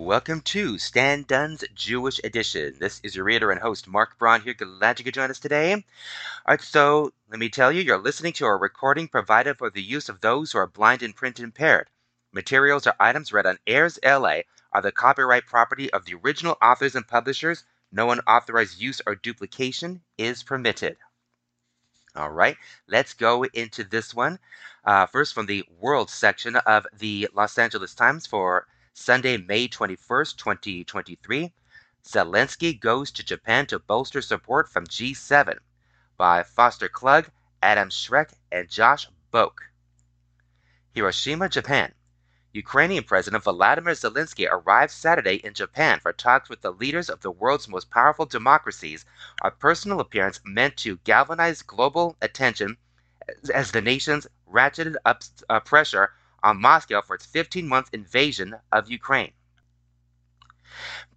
Welcome to Stan Dunn's Jewish Edition. This is your reader and host, Mark Braun here. Glad you could join us today. All right, so let me tell you, you're listening to a recording provided for the use of those who are blind and print impaired. Materials or items read on Airs LA are the copyright property of the original authors and publishers. No unauthorized use or duplication is permitted. All right, let's go into this one. Uh, first, from the World section of the Los Angeles Times for Sunday, May 21st, 2023. Zelensky goes to Japan to bolster support from G7 by Foster Klug, Adam Schreck, and Josh Boak. Hiroshima, Japan. Ukrainian President Volodymyr Zelensky arrived Saturday in Japan for talks with the leaders of the world's most powerful democracies, a personal appearance meant to galvanize global attention as the nations ratcheted up uh, pressure on Moscow for its 15 month invasion of Ukraine.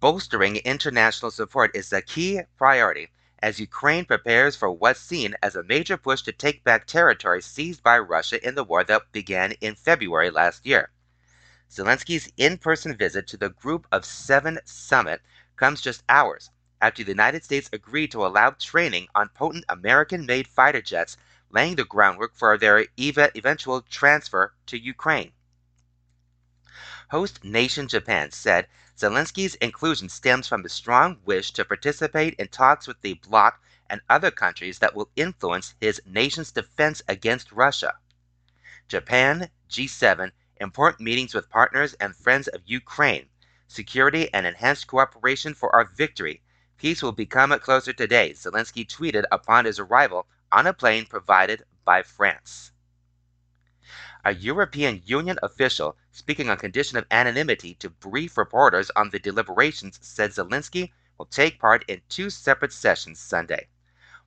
Bolstering international support is a key priority as Ukraine prepares for what's seen as a major push to take back territory seized by Russia in the war that began in February last year. Zelensky's in person visit to the Group of Seven summit comes just hours after the United States agreed to allow training on potent American made fighter jets laying the groundwork for their ev- eventual transfer to Ukraine. Host nation Japan said Zelensky's inclusion stems from a strong wish to participate in talks with the bloc and other countries that will influence his nation's defense against Russia. Japan, G7, important meetings with partners and friends of Ukraine, security and enhanced cooperation for our victory. Peace will become closer today, Zelensky tweeted upon his arrival on a plane provided by France. A European Union official speaking on condition of anonymity to brief reporters on the deliberations said Zelensky will take part in two separate sessions Sunday.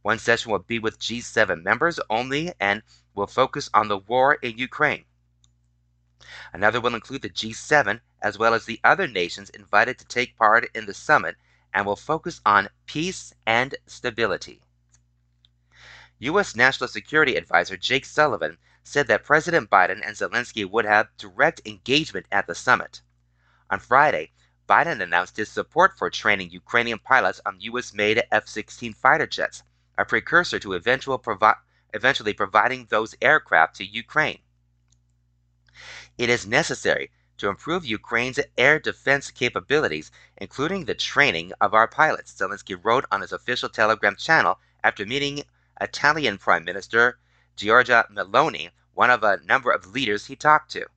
One session will be with G7 members only and will focus on the war in Ukraine. Another will include the G7 as well as the other nations invited to take part in the summit and will focus on peace and stability. U.S. National Security Advisor Jake Sullivan said that President Biden and Zelensky would have direct engagement at the summit. On Friday, Biden announced his support for training Ukrainian pilots on U.S. made F 16 fighter jets, a precursor to eventual provi- eventually providing those aircraft to Ukraine. It is necessary to improve Ukraine's air defense capabilities, including the training of our pilots, Zelensky wrote on his official Telegram channel after meeting Italian Prime Minister Giorgia Meloni, one of a number of leaders he talked to.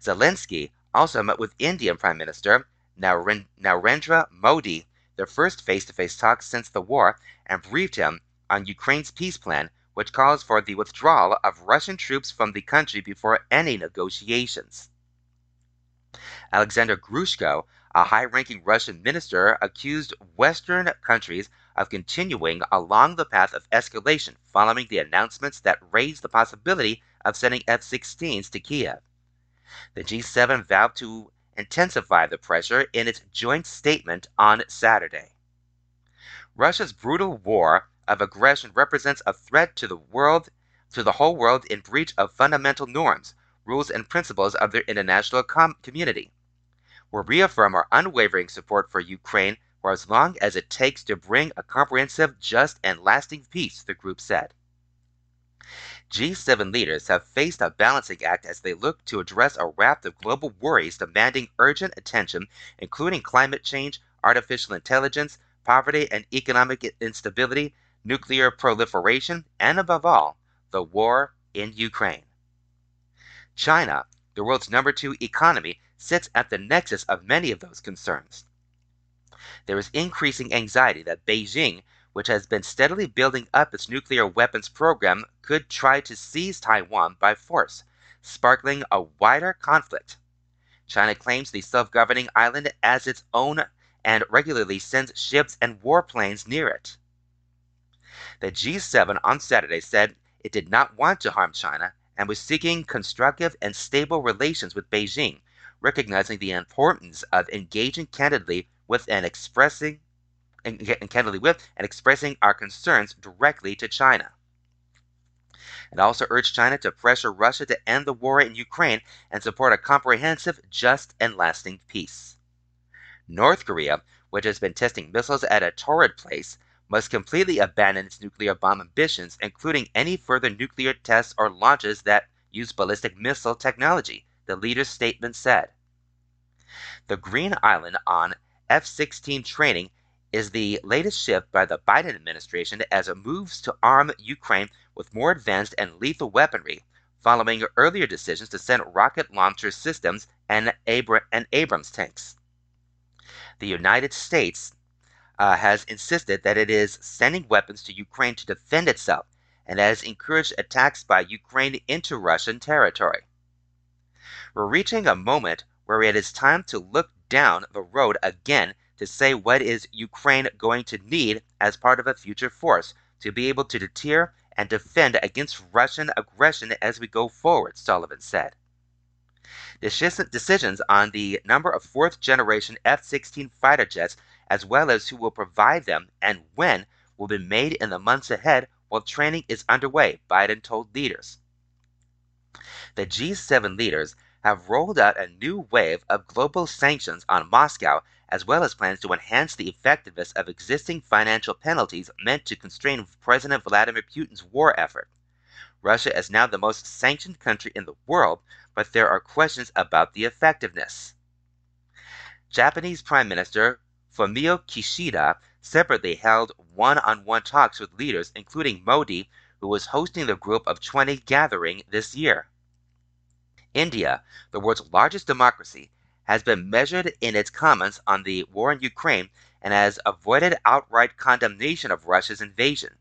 Zelensky also met with Indian Prime Minister Narendra Modi, their first face to face talks since the war, and briefed him on Ukraine's peace plan, which calls for the withdrawal of Russian troops from the country before any negotiations. Alexander Grushko, a high ranking Russian minister, accused Western countries of continuing along the path of escalation following the announcements that raised the possibility of sending F 16s to Kiev. The G7 vowed to intensify the pressure in its joint statement on Saturday. Russia's brutal war of aggression represents a threat to the world, to the whole world in breach of fundamental norms, rules and principles of their international com- community. We reaffirm our unwavering support for Ukraine for as long as it takes to bring a comprehensive, just, and lasting peace, the group said. G7 leaders have faced a balancing act as they look to address a raft of global worries demanding urgent attention, including climate change, artificial intelligence, poverty and economic instability, nuclear proliferation, and above all, the war in Ukraine. China, the world's number two economy, sits at the nexus of many of those concerns there is increasing anxiety that Beijing, which has been steadily building up its nuclear weapons program, could try to seize Taiwan by force, sparkling a wider conflict. China claims the self governing island as its own and regularly sends ships and warplanes near it. The G7 on Saturday said it did not want to harm China and was seeking constructive and stable relations with Beijing, recognizing the importance of engaging candidly with and expressing and candidly with and expressing our concerns directly to China. It also urged China to pressure Russia to end the war in Ukraine and support a comprehensive, just, and lasting peace. North Korea, which has been testing missiles at a torrid pace, must completely abandon its nuclear bomb ambitions, including any further nuclear tests or launches that use ballistic missile technology, the leader's statement said. The Green Island on F 16 training is the latest shift by the Biden administration as it moves to arm Ukraine with more advanced and lethal weaponry, following earlier decisions to send rocket launcher systems and, Abra- and Abrams tanks. The United States uh, has insisted that it is sending weapons to Ukraine to defend itself and has encouraged attacks by Ukraine into Russian territory. We're reaching a moment where it is time to look down the road again to say what is Ukraine going to need as part of a future force to be able to deter and defend against Russian aggression as we go forward, Sullivan said. Decisions on the number of fourth generation F 16 fighter jets, as well as who will provide them and when, will be made in the months ahead while training is underway, Biden told leaders. The G7 leaders have rolled out a new wave of global sanctions on Moscow, as well as plans to enhance the effectiveness of existing financial penalties meant to constrain President Vladimir Putin's war effort. Russia is now the most sanctioned country in the world, but there are questions about the effectiveness. Japanese Prime Minister Fumio Kishida separately held one on one talks with leaders, including Modi, who was hosting the Group of 20 gathering this year. India, the world's largest democracy, has been measured in its comments on the war in Ukraine and has avoided outright condemnation of Russia's invasion.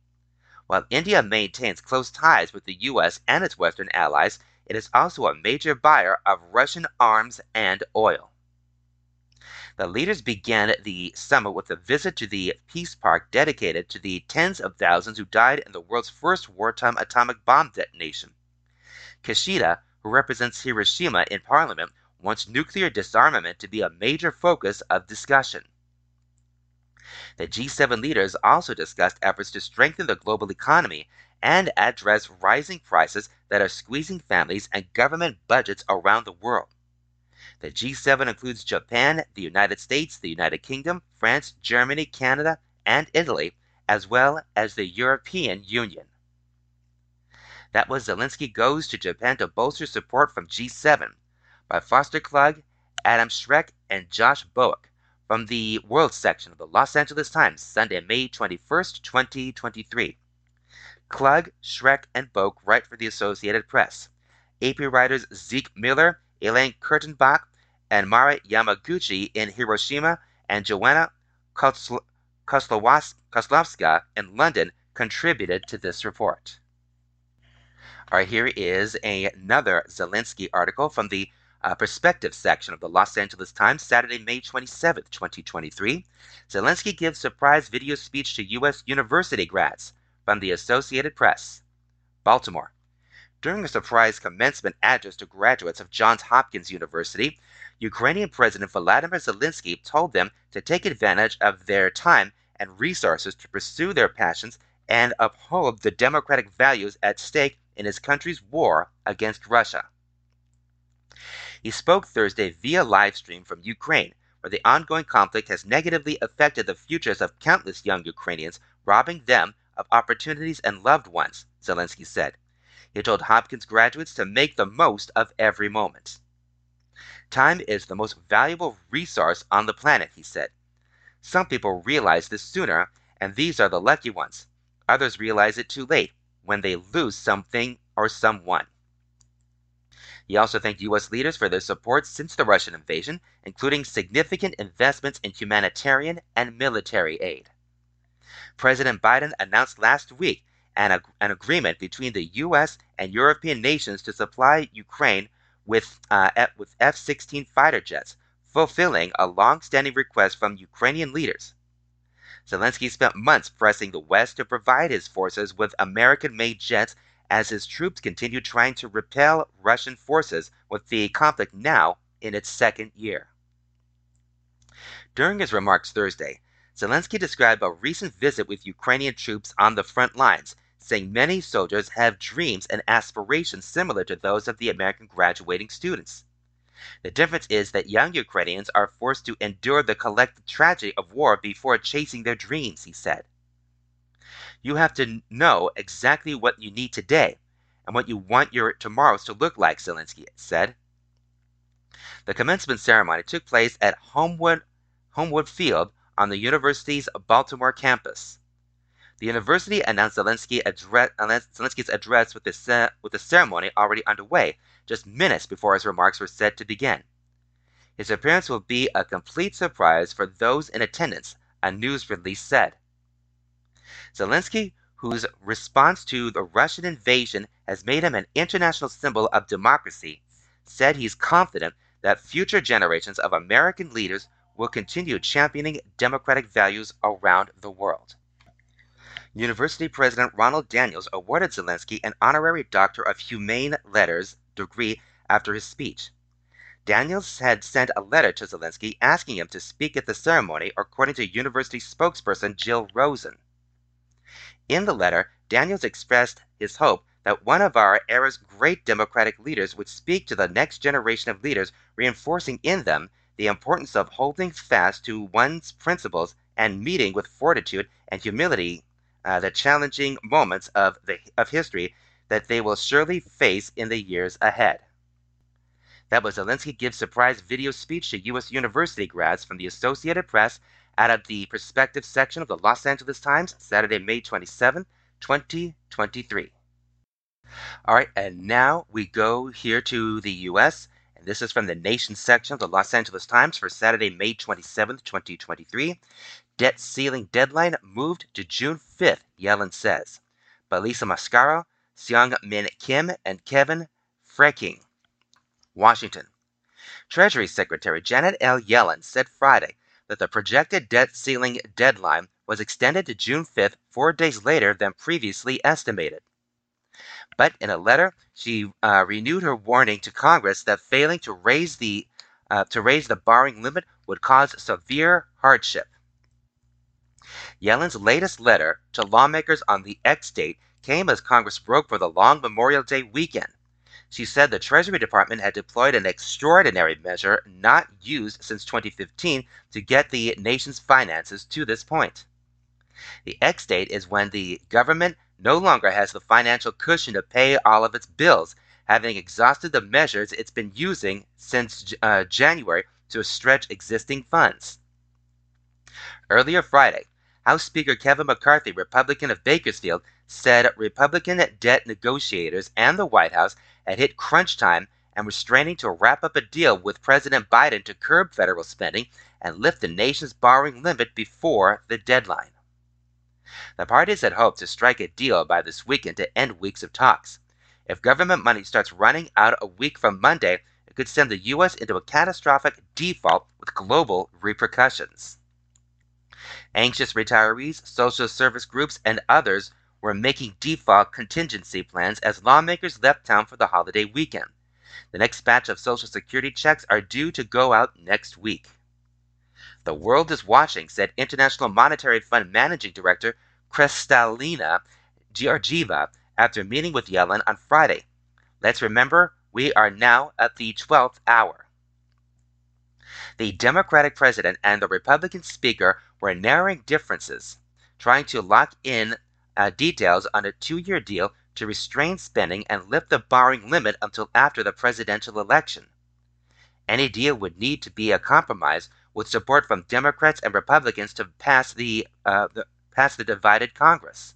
While India maintains close ties with the U.S. and its Western allies, it is also a major buyer of Russian arms and oil. The leaders began the summit with a visit to the Peace Park dedicated to the tens of thousands who died in the world's first wartime atomic bomb detonation. Kishida, who represents Hiroshima in Parliament, wants nuclear disarmament to be a major focus of discussion. The G7 leaders also discussed efforts to strengthen the global economy and address rising prices that are squeezing families and government budgets around the world. The G7 includes Japan, the United States, the United Kingdom, France, Germany, Canada, and Italy, as well as the European Union. That was Zelensky Goes to Japan to Bolster Support from G7 by Foster Klug, Adam Schreck, and Josh Boak from the World section of the Los Angeles Times, Sunday, May 21st, 2023. Klug, Schreck, and Boak write for the Associated Press. AP writers Zeke Miller, Elaine Kurtenbach, and Mari Yamaguchi in Hiroshima, and Joanna Kozlowska in London contributed to this report. All right, here is a, another Zelensky article from the uh, perspective section of the Los Angeles Times, Saturday, May 27, 2023. Zelensky gives surprise video speech to U.S. university grads from the Associated Press. Baltimore. During a surprise commencement address to graduates of Johns Hopkins University, Ukrainian President Volodymyr Zelensky told them to take advantage of their time and resources to pursue their passions and uphold the democratic values at stake in his country's war against Russia. He spoke Thursday via live stream from Ukraine, where the ongoing conflict has negatively affected the futures of countless young Ukrainians, robbing them of opportunities and loved ones, Zelensky said. He told Hopkins graduates to make the most of every moment. Time is the most valuable resource on the planet, he said. Some people realize this sooner, and these are the lucky ones. Others realize it too late, when they lose something or someone. He also thanked U.S. leaders for their support since the Russian invasion, including significant investments in humanitarian and military aid. President Biden announced last week an, ag- an agreement between the U.S. and European nations to supply Ukraine with, uh, F- with F 16 fighter jets, fulfilling a long standing request from Ukrainian leaders. Zelensky spent months pressing the West to provide his forces with American made jets as his troops continue trying to repel Russian forces with the conflict now in its second year. During his remarks Thursday, Zelensky described a recent visit with Ukrainian troops on the front lines, saying many soldiers have dreams and aspirations similar to those of the American graduating students. The difference is that young Ukrainians are forced to endure the collective tragedy of war before chasing their dreams, he said. You have to know exactly what you need today and what you want your tomorrows to look like, Zelensky said. The commencement ceremony took place at Homewood, Homewood Field on the university's Baltimore campus. The university announced Zelensky address, Zelensky's address with the, with the ceremony already underway, just minutes before his remarks were set to begin. His appearance will be a complete surprise for those in attendance, a news release said. Zelensky, whose response to the Russian invasion has made him an international symbol of democracy, said he's confident that future generations of American leaders will continue championing democratic values around the world. University President Ronald Daniels awarded Zelensky an honorary Doctor of Humane Letters degree after his speech. Daniels had sent a letter to Zelensky asking him to speak at the ceremony, according to university spokesperson Jill Rosen. In the letter, Daniels expressed his hope that one of our era's great democratic leaders would speak to the next generation of leaders, reinforcing in them the importance of holding fast to one's principles and meeting with fortitude and humility uh, the challenging moments of, the, of history that they will surely face in the years ahead. That was Zelensky gives surprise video speech to U.S. university grads from the Associated Press out of the perspective section of the Los Angeles Times, Saturday, May 27, 2023. All right, and now we go here to the U.S., and this is from the Nation section of the Los Angeles Times for Saturday, May 27, 2023. Debt ceiling deadline moved to June 5th, Yellen says. By Lisa Mascaro, Seung Min Kim, and Kevin Freking. Washington. Treasury Secretary Janet L. Yellen said Friday that the projected debt ceiling deadline was extended to June 5th, four days later than previously estimated. But in a letter, she uh, renewed her warning to Congress that failing to raise the uh, to raise the borrowing limit would cause severe hardship. Yellen's latest letter to lawmakers on the X date came as Congress broke for the long Memorial Day weekend. She said the Treasury Department had deployed an extraordinary measure not used since 2015 to get the nation's finances to this point. The X date is when the government no longer has the financial cushion to pay all of its bills, having exhausted the measures it's been using since uh, January to stretch existing funds. Earlier Friday, House Speaker Kevin McCarthy, Republican of Bakersfield, said Republican debt negotiators and the White House had hit crunch time and were straining to wrap up a deal with President Biden to curb federal spending and lift the nation's borrowing limit before the deadline. The parties had hoped to strike a deal by this weekend to end weeks of talks. If government money starts running out a week from Monday, it could send the U.S. into a catastrophic default with global repercussions. Anxious retirees, social service groups, and others were making default contingency plans as lawmakers left town for the holiday weekend. The next batch of Social Security checks are due to go out next week. The world is watching, said International Monetary Fund Managing Director Kristalina Georgieva after meeting with Yellen on Friday. Let's remember, we are now at the 12th hour. The Democratic president and the Republican speaker were narrowing differences, trying to lock in uh, details on a two year deal to restrain spending and lift the borrowing limit until after the presidential election. Any deal would need to be a compromise with support from Democrats and Republicans to pass the, uh, the pass the divided Congress.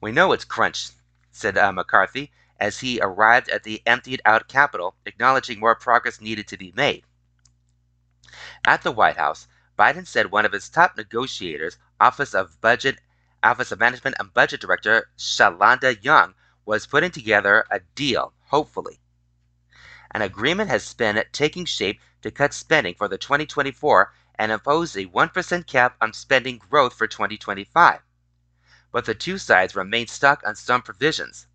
We know it's crunch, said uh, McCarthy as he arrived at the emptied out Capitol, acknowledging more progress needed to be made. At the White House, Biden said one of his top negotiators, Office of Budget Office of Management and Budget Director Shalanda Young was putting together a deal, hopefully. An agreement has been taking shape to cut spending for the 2024 and impose a 1% cap on spending growth for 2025. But the two sides remain stuck on some provisions.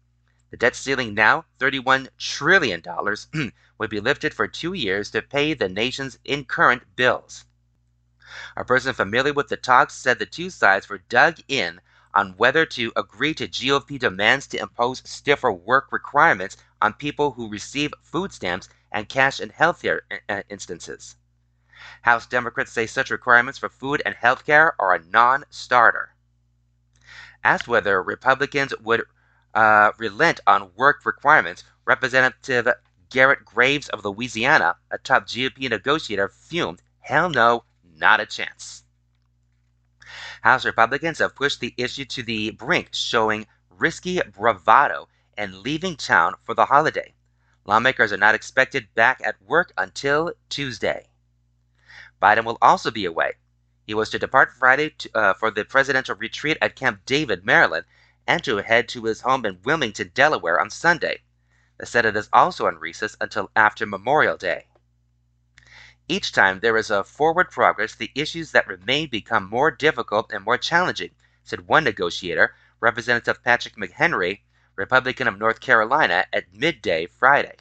The debt ceiling, now $31 trillion, would be lifted for two years to pay the nation's incurrent bills. A person familiar with the talks said the two sides were dug in on whether to agree to GOP demands to impose stiffer work requirements on people who receive food stamps and cash in healthcare uh, instances. House Democrats say such requirements for food and health care are a non starter. Asked whether Republicans would uh, relent on work requirements, Representative Garrett Graves of Louisiana, a top GOP negotiator, fumed, Hell no, not a chance. House Republicans have pushed the issue to the brink, showing risky bravado and leaving town for the holiday. Lawmakers are not expected back at work until Tuesday. Biden will also be away. He was to depart Friday to, uh, for the presidential retreat at Camp David, Maryland, and to head to his home in Wilmington, Delaware on Sunday. The Senate is also on recess until after Memorial Day. Each time there is a forward progress, the issues that remain become more difficult and more challenging, said one negotiator, Representative Patrick McHenry, Republican of North Carolina, at midday Friday.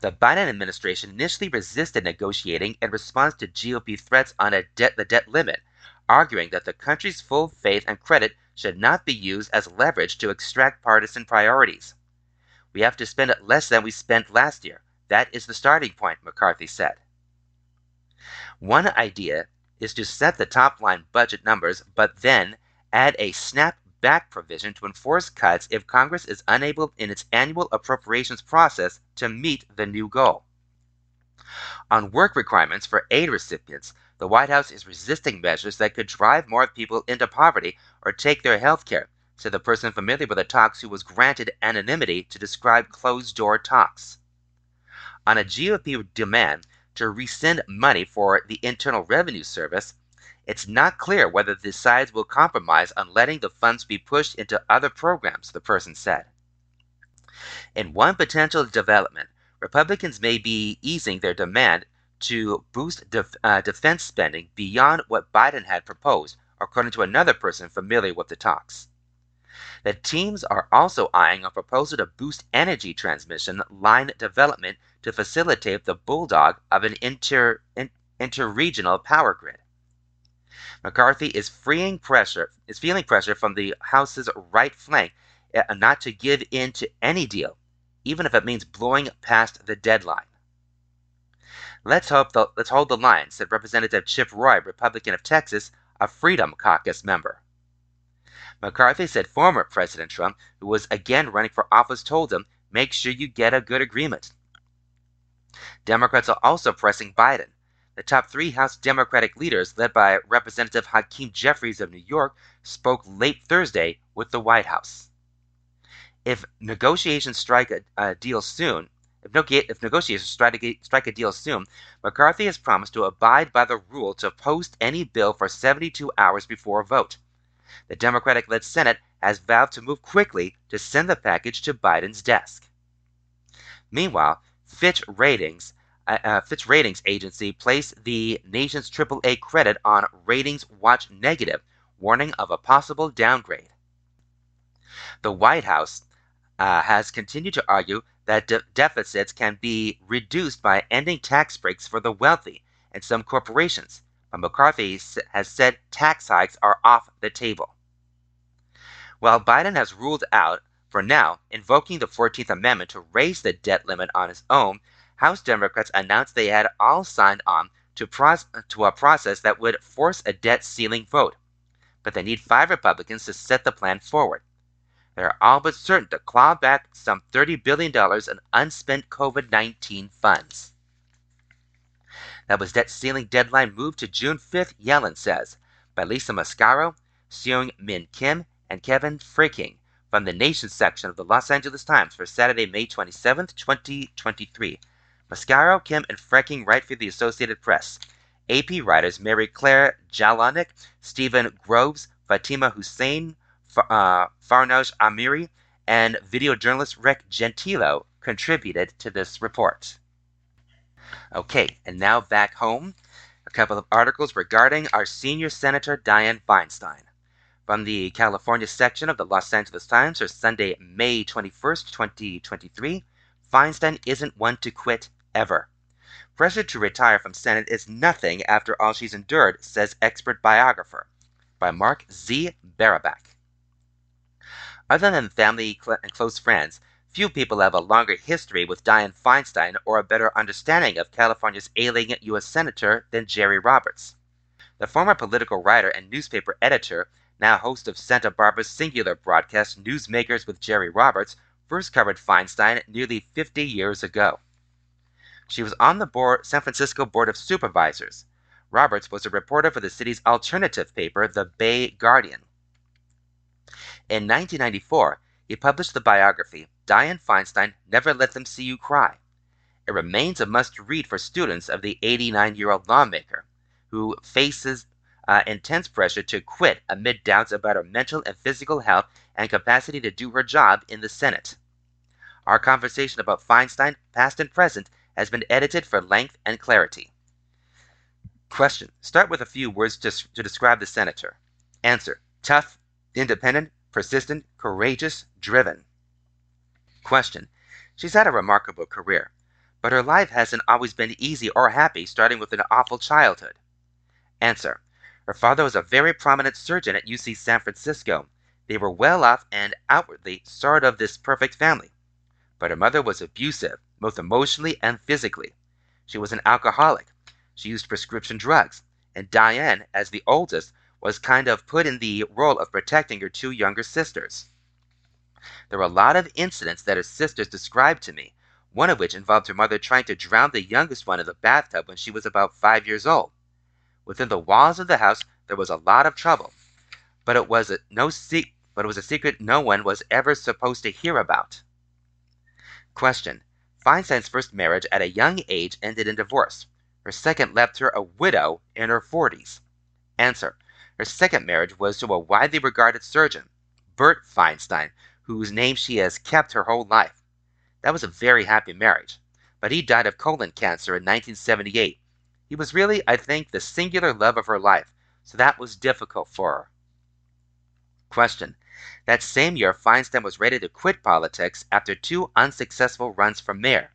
The Biden administration initially resisted negotiating in response to GOP threats on debt, the debt limit, arguing that the country's full faith and credit should not be used as leverage to extract partisan priorities. We have to spend less than we spent last year, that is the starting point, McCarthy said. One idea is to set the top line budget numbers, but then add a snap back provision to enforce cuts if Congress is unable in its annual appropriations process to meet the new goal. On work requirements for aid recipients, the White House is resisting measures that could drive more people into poverty or take their health care, said the person familiar with the talks who was granted anonymity to describe closed door talks on a GOP demand to rescind money for the Internal Revenue Service, it's not clear whether the sides will compromise on letting the funds be pushed into other programs, the person said. In one potential development, Republicans may be easing their demand to boost def- uh, defense spending beyond what Biden had proposed, according to another person familiar with the talks. The teams are also eyeing a proposal to boost energy transmission line development to facilitate the bulldog of an inter, in, interregional power grid. McCarthy is freeing pressure is feeling pressure from the House's right flank uh, not to give in to any deal, even if it means blowing past the deadline. Let's hope the, let's hold the line, said Representative Chip Roy, Republican of Texas, a Freedom Caucus member. McCarthy said former President Trump, who was again running for office, told him, make sure you get a good agreement. Democrats are also pressing Biden. The top three House Democratic leaders, led by Representative Hakeem Jeffries of New York, spoke late Thursday with the White House. If negotiations strike a, a deal soon, if, no, if negotiations strike a, strike a deal soon, McCarthy has promised to abide by the rule to post any bill for 72 hours before a vote. The Democratic led Senate has vowed to move quickly to send the package to Biden's desk. Meanwhile, Fitch Ratings, uh, uh, Fitch Ratings Agency placed the nation's AAA credit on Ratings Watch Negative, warning of a possible downgrade. The White House uh, has continued to argue that de- deficits can be reduced by ending tax breaks for the wealthy and some corporations, but McCarthy has said tax hikes are off the table. While Biden has ruled out for now, invoking the 14th Amendment to raise the debt limit on its own, House Democrats announced they had all signed on to, to a process that would force a debt ceiling vote. But they need five Republicans to set the plan forward. They are all but certain to claw back some $30 billion in unspent COVID 19 funds. That was debt ceiling deadline moved to June 5th, Yellen says, by Lisa Mascaro, Seung Min Kim, and Kevin Freking from the Nation section of the Los Angeles Times for Saturday, May 27, 2023. Mascaro, Kim, and Freking write for the Associated Press. AP writers Mary Claire Jalonick, Stephen Groves, Fatima Hussein, uh, Farnoosh Amiri, and video journalist Rick Gentile contributed to this report. Okay, and now back home, a couple of articles regarding our senior senator Dianne Feinstein. From the California section of the Los Angeles Times for Sunday, May 21st, 2023, Feinstein isn't one to quit ever. Pressure to retire from Senate is nothing after all she's endured, says expert biographer. by Mark Z. Barabak. Other than family and close friends, few people have a longer history with Dianne Feinstein or a better understanding of California's ailing U.S. Senator than Jerry Roberts. The former political writer and newspaper editor, now host of Santa Barbara's singular broadcast Newsmakers with Jerry Roberts, first covered Feinstein nearly 50 years ago. She was on the board, San Francisco Board of Supervisors. Roberts was a reporter for the city's alternative paper, the Bay Guardian. In 1994, he published the biography Dianne Feinstein Never Let Them See You Cry. It remains a must read for students of the 89 year old lawmaker, who faces uh, intense pressure to quit amid doubts about her mental and physical health and capacity to do her job in the Senate. Our conversation about Feinstein, past and present, has been edited for length and clarity. Question Start with a few words to, to describe the senator. Answer Tough, independent, persistent, courageous, driven. Question She's had a remarkable career, but her life hasn't always been easy or happy, starting with an awful childhood. Answer Her father was a very prominent surgeon at UC San Francisco. They were well off and outwardly sort of this perfect family. But her mother was abusive, both emotionally and physically. She was an alcoholic. She used prescription drugs. And Dianne, as the oldest, was kind of put in the role of protecting her two younger sisters. There were a lot of incidents that her sisters described to me, one of which involved her mother trying to drown the youngest one in the bathtub when she was about five years old. Within the walls of the house, there was a lot of trouble, but it was a, no se- but it was a secret no one was ever supposed to hear about. Question. Feinstein's first marriage at a young age ended in divorce. Her second left her a widow in her 40s. Answer. Her second marriage was to a widely regarded surgeon, Bert Feinstein, whose name she has kept her whole life. That was a very happy marriage, but he died of colon cancer in 1978. He was really, I think, the singular love of her life, so that was difficult for her. Question. That same year, Feinstein was ready to quit politics after two unsuccessful runs for mayor.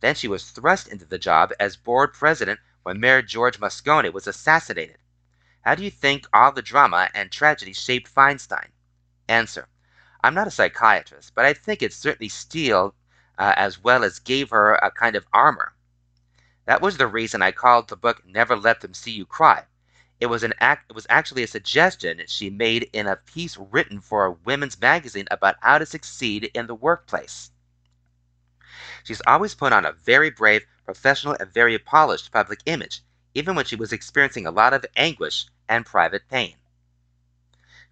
Then she was thrust into the job as board president when Mayor George Moscone was assassinated. How do you think all the drama and tragedy shaped Feinstein? Answer. I'm not a psychiatrist, but I think it certainly steeled uh, as well as gave her a kind of armor. That was the reason I called the book Never Let Them See You Cry. It was an act it was actually a suggestion she made in a piece written for a women's magazine about how to succeed in the workplace. She's always put on a very brave, professional, and very polished public image, even when she was experiencing a lot of anguish and private pain.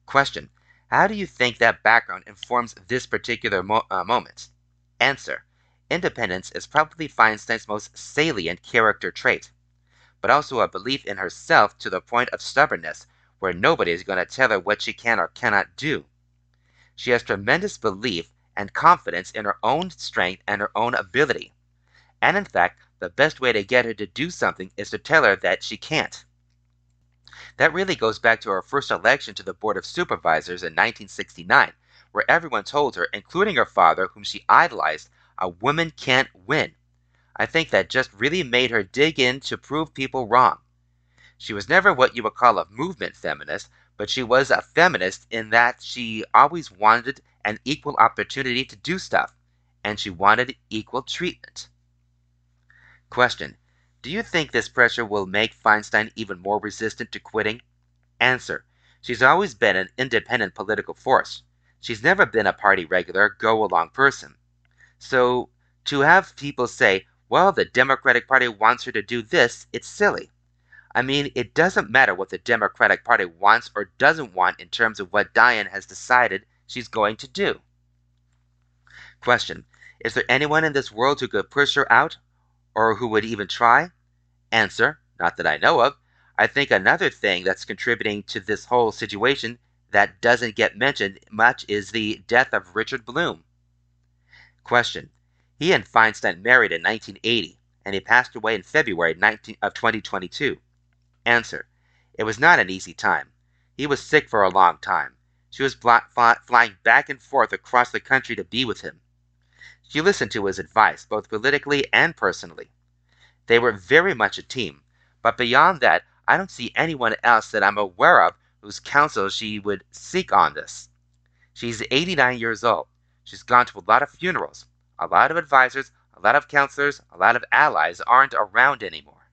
Question How do you think that background informs this particular mo- uh, moment? Answer Independence is probably Feinstein's most salient character trait, but also a belief in herself to the point of stubbornness, where nobody is going to tell her what she can or cannot do. She has tremendous belief and confidence in her own strength and her own ability. And in fact, the best way to get her to do something is to tell her that she can't. That really goes back to her first election to the Board of Supervisors in 1969, where everyone told her, including her father, whom she idolized, a woman can't win. I think that just really made her dig in to prove people wrong. She was never what you would call a movement feminist, but she was a feminist in that she always wanted an equal opportunity to do stuff, and she wanted equal treatment. Question Do you think this pressure will make Feinstein even more resistant to quitting? Answer She's always been an independent political force. She's never been a party regular, go along person. So to have people say, well, the Democratic Party wants her to do this, it's silly. I mean, it doesn't matter what the Democratic Party wants or doesn't want in terms of what Dianne has decided she's going to do. Question Is there anyone in this world who could push her out or who would even try? Answer Not that I know of. I think another thing that's contributing to this whole situation that doesn't get mentioned much is the death of Richard Bloom. Question He and Feinstein married in 1980, and he passed away in February 19, of 2022. Answer It was not an easy time. He was sick for a long time. She was flying back and forth across the country to be with him. She listened to his advice, both politically and personally. They were very much a team, but beyond that, I don't see anyone else that I'm aware of whose counsel she would seek on this. She's 89 years old. She's gone to a lot of funerals. A lot of advisors, a lot of counselors, a lot of allies aren't around anymore.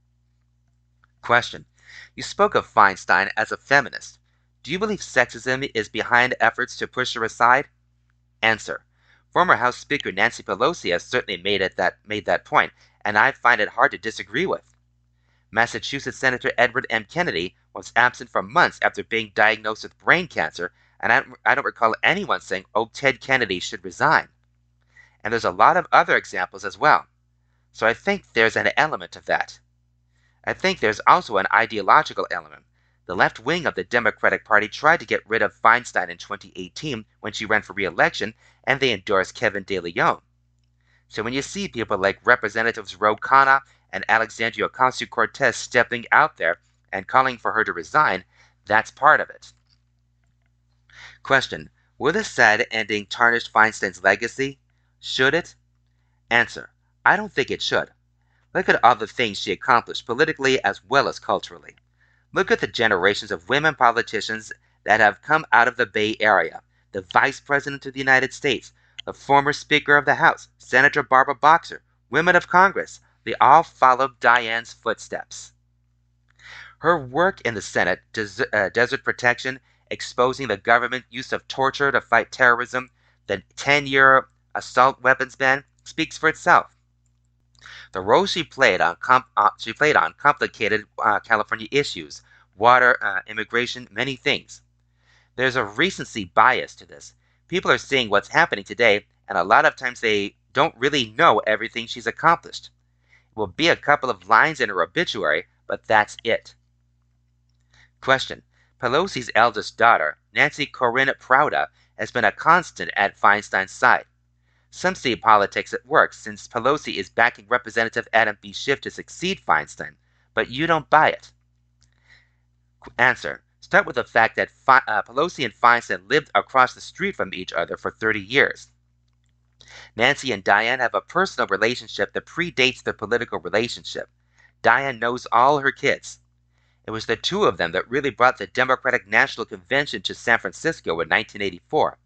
Question. You spoke of Feinstein as a feminist. Do you believe sexism is behind efforts to push her aside? Answer. Former House Speaker Nancy Pelosi has certainly made it that made that point, and I find it hard to disagree with. Massachusetts Senator Edward M. Kennedy was absent for months after being diagnosed with brain cancer, and I don't, I don't recall anyone saying, "Oh, Ted Kennedy should resign." And there's a lot of other examples as well. So I think there's an element of that. I think there's also an ideological element. The left wing of the Democratic Party tried to get rid of Feinstein in 2018 when she ran for re election, and they endorsed Kevin De Leon. So when you see people like Representatives Ro Khanna and Alexandria Ocasio Cortez stepping out there and calling for her to resign, that's part of it. Question Will the sad ending tarnish Feinstein's legacy? Should it? Answer. I don't think it should. Look at all the things she accomplished politically as well as culturally. Look at the generations of women politicians that have come out of the Bay Area. The Vice President of the United States, the former Speaker of the House, Senator Barbara Boxer, women of Congress, they all followed Dianne's footsteps. Her work in the Senate, uh, desert protection, exposing the government use of torture to fight terrorism, the 10 year assault weapons ban speaks for itself. The role she played on uh, she played on complicated uh, California issues, water, uh, immigration, many things. There's a recency bias to this. People are seeing what's happening today, and a lot of times they don't really know everything she's accomplished. It will be a couple of lines in her obituary, but that's it. Question. Pelosi's eldest daughter, Nancy Corinne Prowda, has been a constant at Feinstein's side. Some see politics at work since Pelosi is backing Representative Adam B. Schiff to succeed Feinstein, but you don't buy it. Answer. Start with the fact that uh, Pelosi and Feinstein lived across the street from each other for 30 years. Nancy and Dianne have a personal relationship that predates their political relationship. Dianne knows all her kids. It was the two of them that really brought the Democratic National Convention to San Francisco in 1984.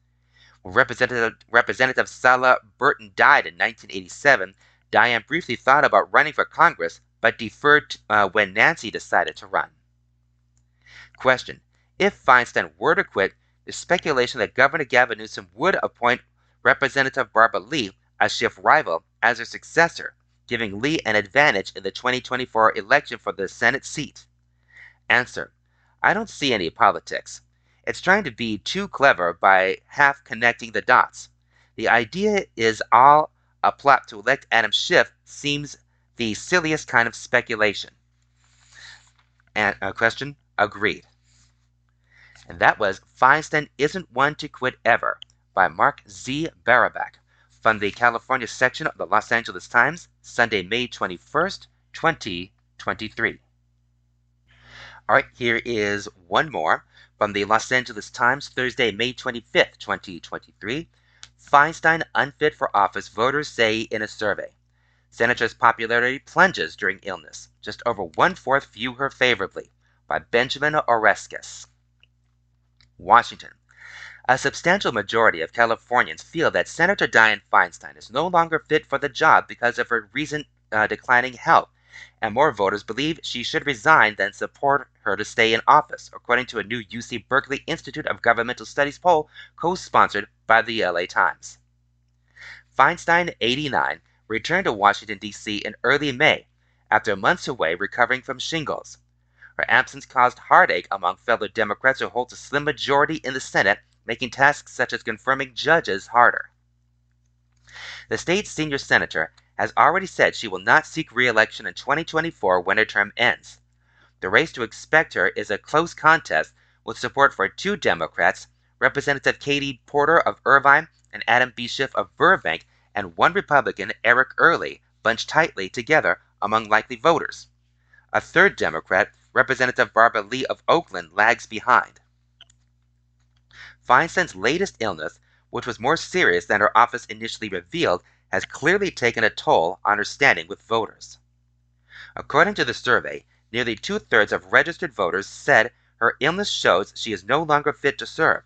When Representative, Representative Sala Burton died in 1987, Dianne briefly thought about running for Congress, but deferred uh, when Nancy decided to run. Question. If Feinstein were to quit, there's speculation that Governor Gavin Newsom would appoint Representative Barbara Lee, a Schiff rival, as her successor, giving Lee an advantage in the 2024 election for the Senate seat. Answer. I don't see any politics. It's trying to be too clever by half connecting the dots. The idea is all a plot to elect Adam Schiff seems the silliest kind of speculation. And a question? Agreed. And that was Feinstein Isn't One to Quit Ever by Mark Z. Barabak from the California section of the Los Angeles Times, Sunday, May 21st, 2023. All right, here is one more from the Los Angeles Times, Thursday, May 25th, 2023. Feinstein unfit for office, voters say in a survey. Senator's popularity plunges during illness. Just over one fourth view her favorably. By Benjamin Oreskes. Washington. A substantial majority of Californians feel that Senator Dianne Feinstein is no longer fit for the job because of her recent uh, declining health and more voters believe she should resign than support her to stay in office, according to a new UC Berkeley Institute of Governmental Studies poll co sponsored by the LA Times. Feinstein, 89, returned to Washington, D.C. in early May after months away recovering from shingles. Her absence caused heartache among fellow Democrats who hold a slim majority in the Senate, making tasks such as confirming judges harder. The state's senior senator has already said she will not seek re election in 2024 when her term ends. The race to expect her is a close contest with support for two Democrats, Representative Katie Porter of Irvine and Adam B. Schiff of Burbank, and one Republican, Eric Early, bunched tightly together among likely voters. A third Democrat, Representative Barbara Lee of Oakland, lags behind. Feinstein's latest illness, which was more serious than her office initially revealed, has clearly taken a toll on her standing with voters. According to the survey, nearly two thirds of registered voters said her illness shows she is no longer fit to serve.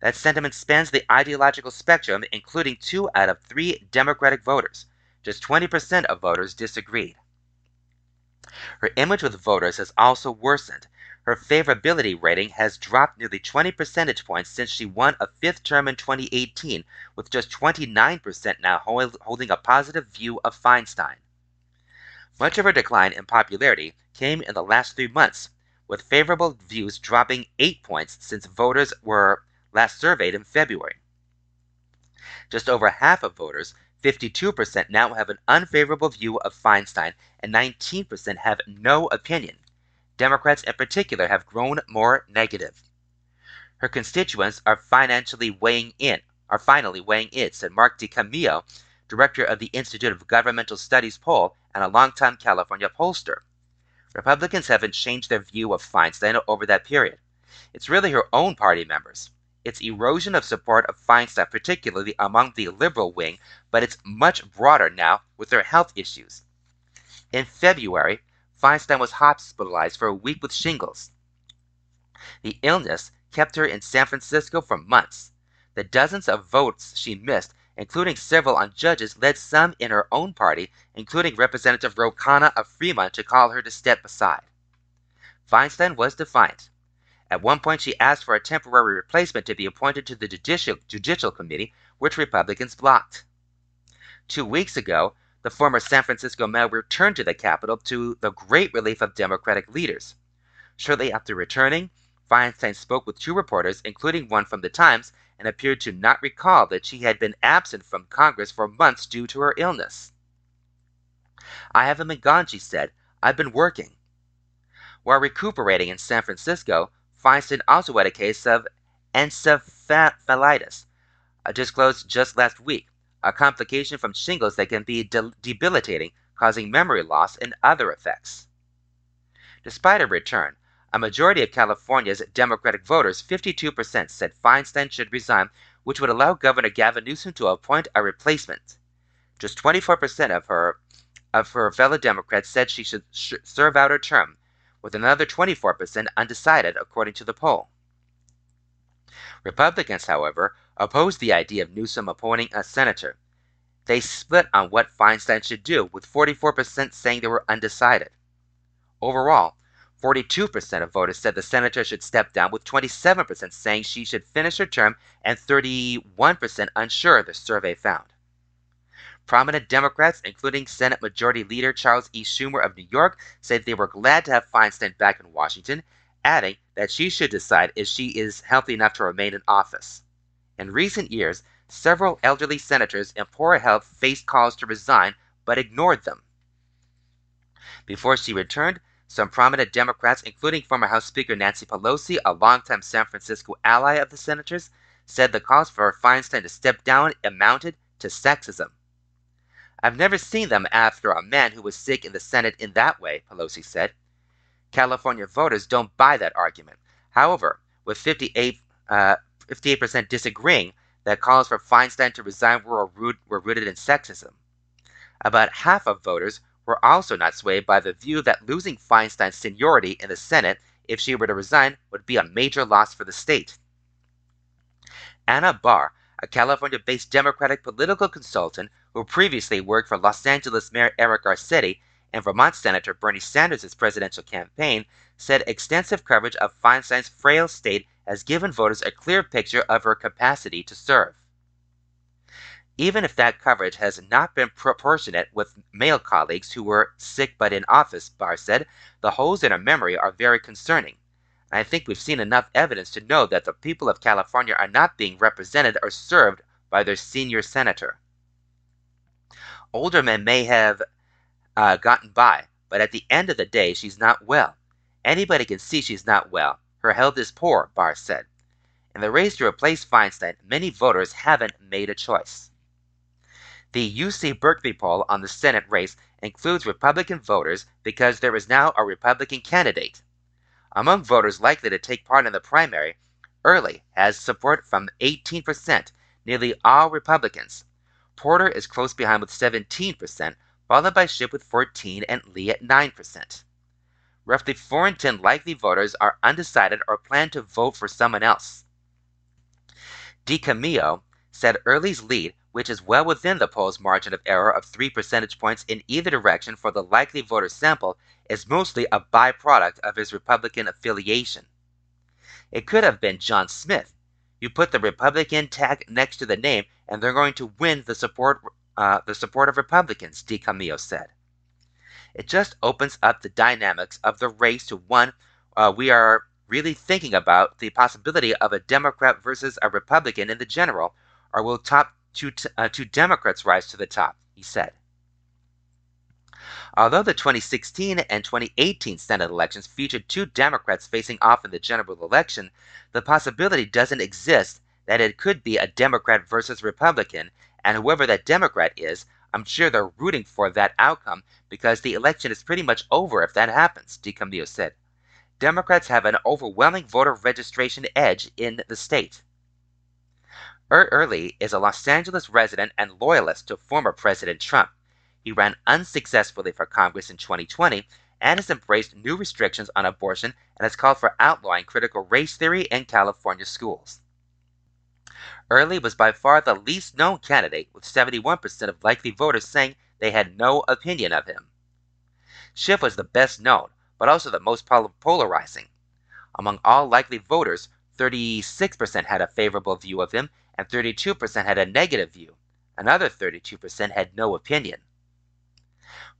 That sentiment spans the ideological spectrum, including two out of three Democratic voters. Just 20% of voters disagreed. Her image with voters has also worsened. Her favorability rating has dropped nearly 20 percentage points since she won a fifth term in 2018, with just 29% now holding a positive view of Feinstein. Much of her decline in popularity came in the last three months, with favorable views dropping 8 points since voters were last surveyed in February. Just over half of voters, 52%, now have an unfavorable view of Feinstein, and 19% have no opinion. Democrats in particular have grown more negative. Her constituents are financially weighing in, are finally weighing in, said Mark DiCamillo, director of the Institute of Governmental Studies poll and a longtime California pollster. Republicans haven't changed their view of Feinstein over that period. It's really her own party members. It's erosion of support of Feinstein, particularly among the liberal wing, but it's much broader now with her health issues. In February, Feinstein was hospitalized for a week with shingles. The illness kept her in San Francisco for months. The dozens of votes she missed, including several on judges, led some in her own party, including Representative Ro Khanna of Fremont, to call her to step aside. Feinstein was defiant. At one point, she asked for a temporary replacement to be appointed to the Judicial, Judicial Committee, which Republicans blocked. Two weeks ago, the former San Francisco mayor returned to the Capitol to the great relief of Democratic leaders. Shortly after returning, Feinstein spoke with two reporters, including one from the Times, and appeared to not recall that she had been absent from Congress for months due to her illness. I haven't been gone, she said. I've been working. While recuperating in San Francisco, Feinstein also had a case of encephalitis, uh, disclosed just last week, a complication from shingles that can be de- debilitating, causing memory loss and other effects. Despite her return, a majority of California's Democratic voters, 52%, said Feinstein should resign, which would allow Governor Gavin Newsom to appoint a replacement. Just 24% of her of her fellow Democrats said she should sh- serve out her term, with another 24% undecided, according to the poll. Republicans, however, opposed the idea of Newsom appointing a senator. They split on what Feinstein should do, with 44% saying they were undecided. Overall, 42% of voters said the senator should step down, with 27% saying she should finish her term and 31% unsure, the survey found. Prominent Democrats, including Senate Majority Leader Charles E. Schumer of New York, said they were glad to have Feinstein back in Washington, adding that she should decide if she is healthy enough to remain in office. In recent years, several elderly senators in poor health faced calls to resign but ignored them. Before she returned, some prominent Democrats, including former House Speaker Nancy Pelosi, a longtime San Francisco ally of the senators, said the calls for Feinstein to step down amounted to sexism. I've never seen them after a man who was sick in the Senate in that way, Pelosi said. California voters don't buy that argument. However, with 58, uh, 58% disagreeing that calls for Feinstein to resign were, root, were rooted in sexism. About half of voters were also not swayed by the view that losing Feinstein's seniority in the Senate if she were to resign would be a major loss for the state. Anna Barr, a California based Democratic political consultant who previously worked for Los Angeles Mayor Eric Garcetti and Vermont Senator Bernie Sanders' presidential campaign, said extensive coverage of Feinstein's frail state has given voters a clear picture of her capacity to serve. Even if that coverage has not been proportionate with male colleagues who were sick but in office, Barr said, the holes in her memory are very concerning. I think we've seen enough evidence to know that the people of California are not being represented or served by their senior senator. Older men may have uh, gotten by, but at the end of the day, she's not well. Anybody can see she's not well. Her health is poor, Barr said. In the race to replace Feinstein, many voters haven't made a choice. The UC Berkeley poll on the Senate race includes Republican voters because there is now a Republican candidate. Among voters likely to take part in the primary, Early has support from 18%, nearly all Republicans. Porter is close behind with 17%, followed by Schiff with 14 and Lee at 9%. Roughly 4 in 10 likely voters are undecided or plan to vote for someone else. DiCamillo said Early's lead, which is well within the poll's margin of error of 3 percentage points in either direction for the likely voter sample, is mostly a byproduct of his Republican affiliation. It could have been John Smith. You put the Republican tag next to the name, and they're going to win the support uh, the support of Republicans, DiCamillo said. It just opens up the dynamics of the race to one uh, we are really thinking about the possibility of a Democrat versus a Republican in the general, or will top two, uh, two Democrats rise to the top, he said. Although the 2016 and 2018 Senate elections featured two Democrats facing off in the general election, the possibility doesn't exist that it could be a Democrat versus Republican, and whoever that Democrat is, I'm sure they're rooting for that outcome because the election is pretty much over if that happens, DiCamillo said. Democrats have an overwhelming voter registration edge in the state. Early is a Los Angeles resident and loyalist to former President Trump. He ran unsuccessfully for Congress in 2020 and has embraced new restrictions on abortion and has called for outlawing critical race theory in California schools. Early was by far the least known candidate, with 71% of likely voters saying they had no opinion of him. Schiff was the best known, but also the most polarizing. Among all likely voters, 36% had a favorable view of him, and 32% had a negative view. Another 32% had no opinion.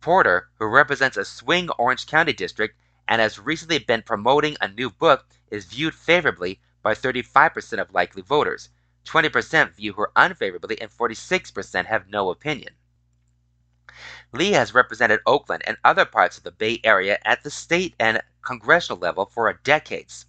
Porter, who represents a swing Orange County district and has recently been promoting a new book, is viewed favorably by 35% of likely voters, 20% view her unfavorably, and 46% have no opinion. Lee has represented Oakland and other parts of the Bay Area at the state and congressional level for decades.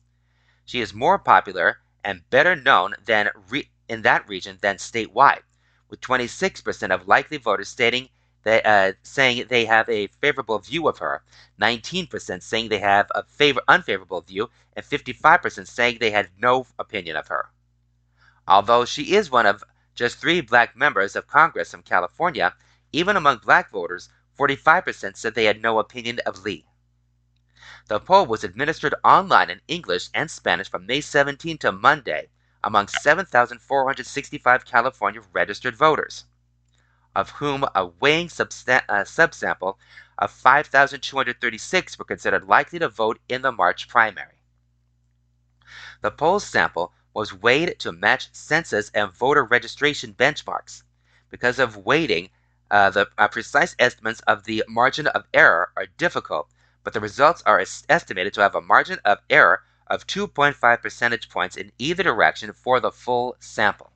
She is more popular and better known than re- in that region than statewide, with 26% of likely voters stating they, uh, saying they have a favorable view of her, 19% saying they have a favor- unfavorable view, and 55% saying they had no opinion of her. Although she is one of just three black members of Congress from California, even among black voters, 45% said they had no opinion of Lee. The poll was administered online in English and Spanish from May 17 to Monday among 7,465 California registered voters, of whom a weighing substa- uh, subsample of 5,236 were considered likely to vote in the March primary. The poll's sample was weighed to match census and voter registration benchmarks. Because of weighting, uh, the uh, precise estimates of the margin of error are difficult, but the results are estimated to have a margin of error of 2.5 percentage points in either direction for the full sample.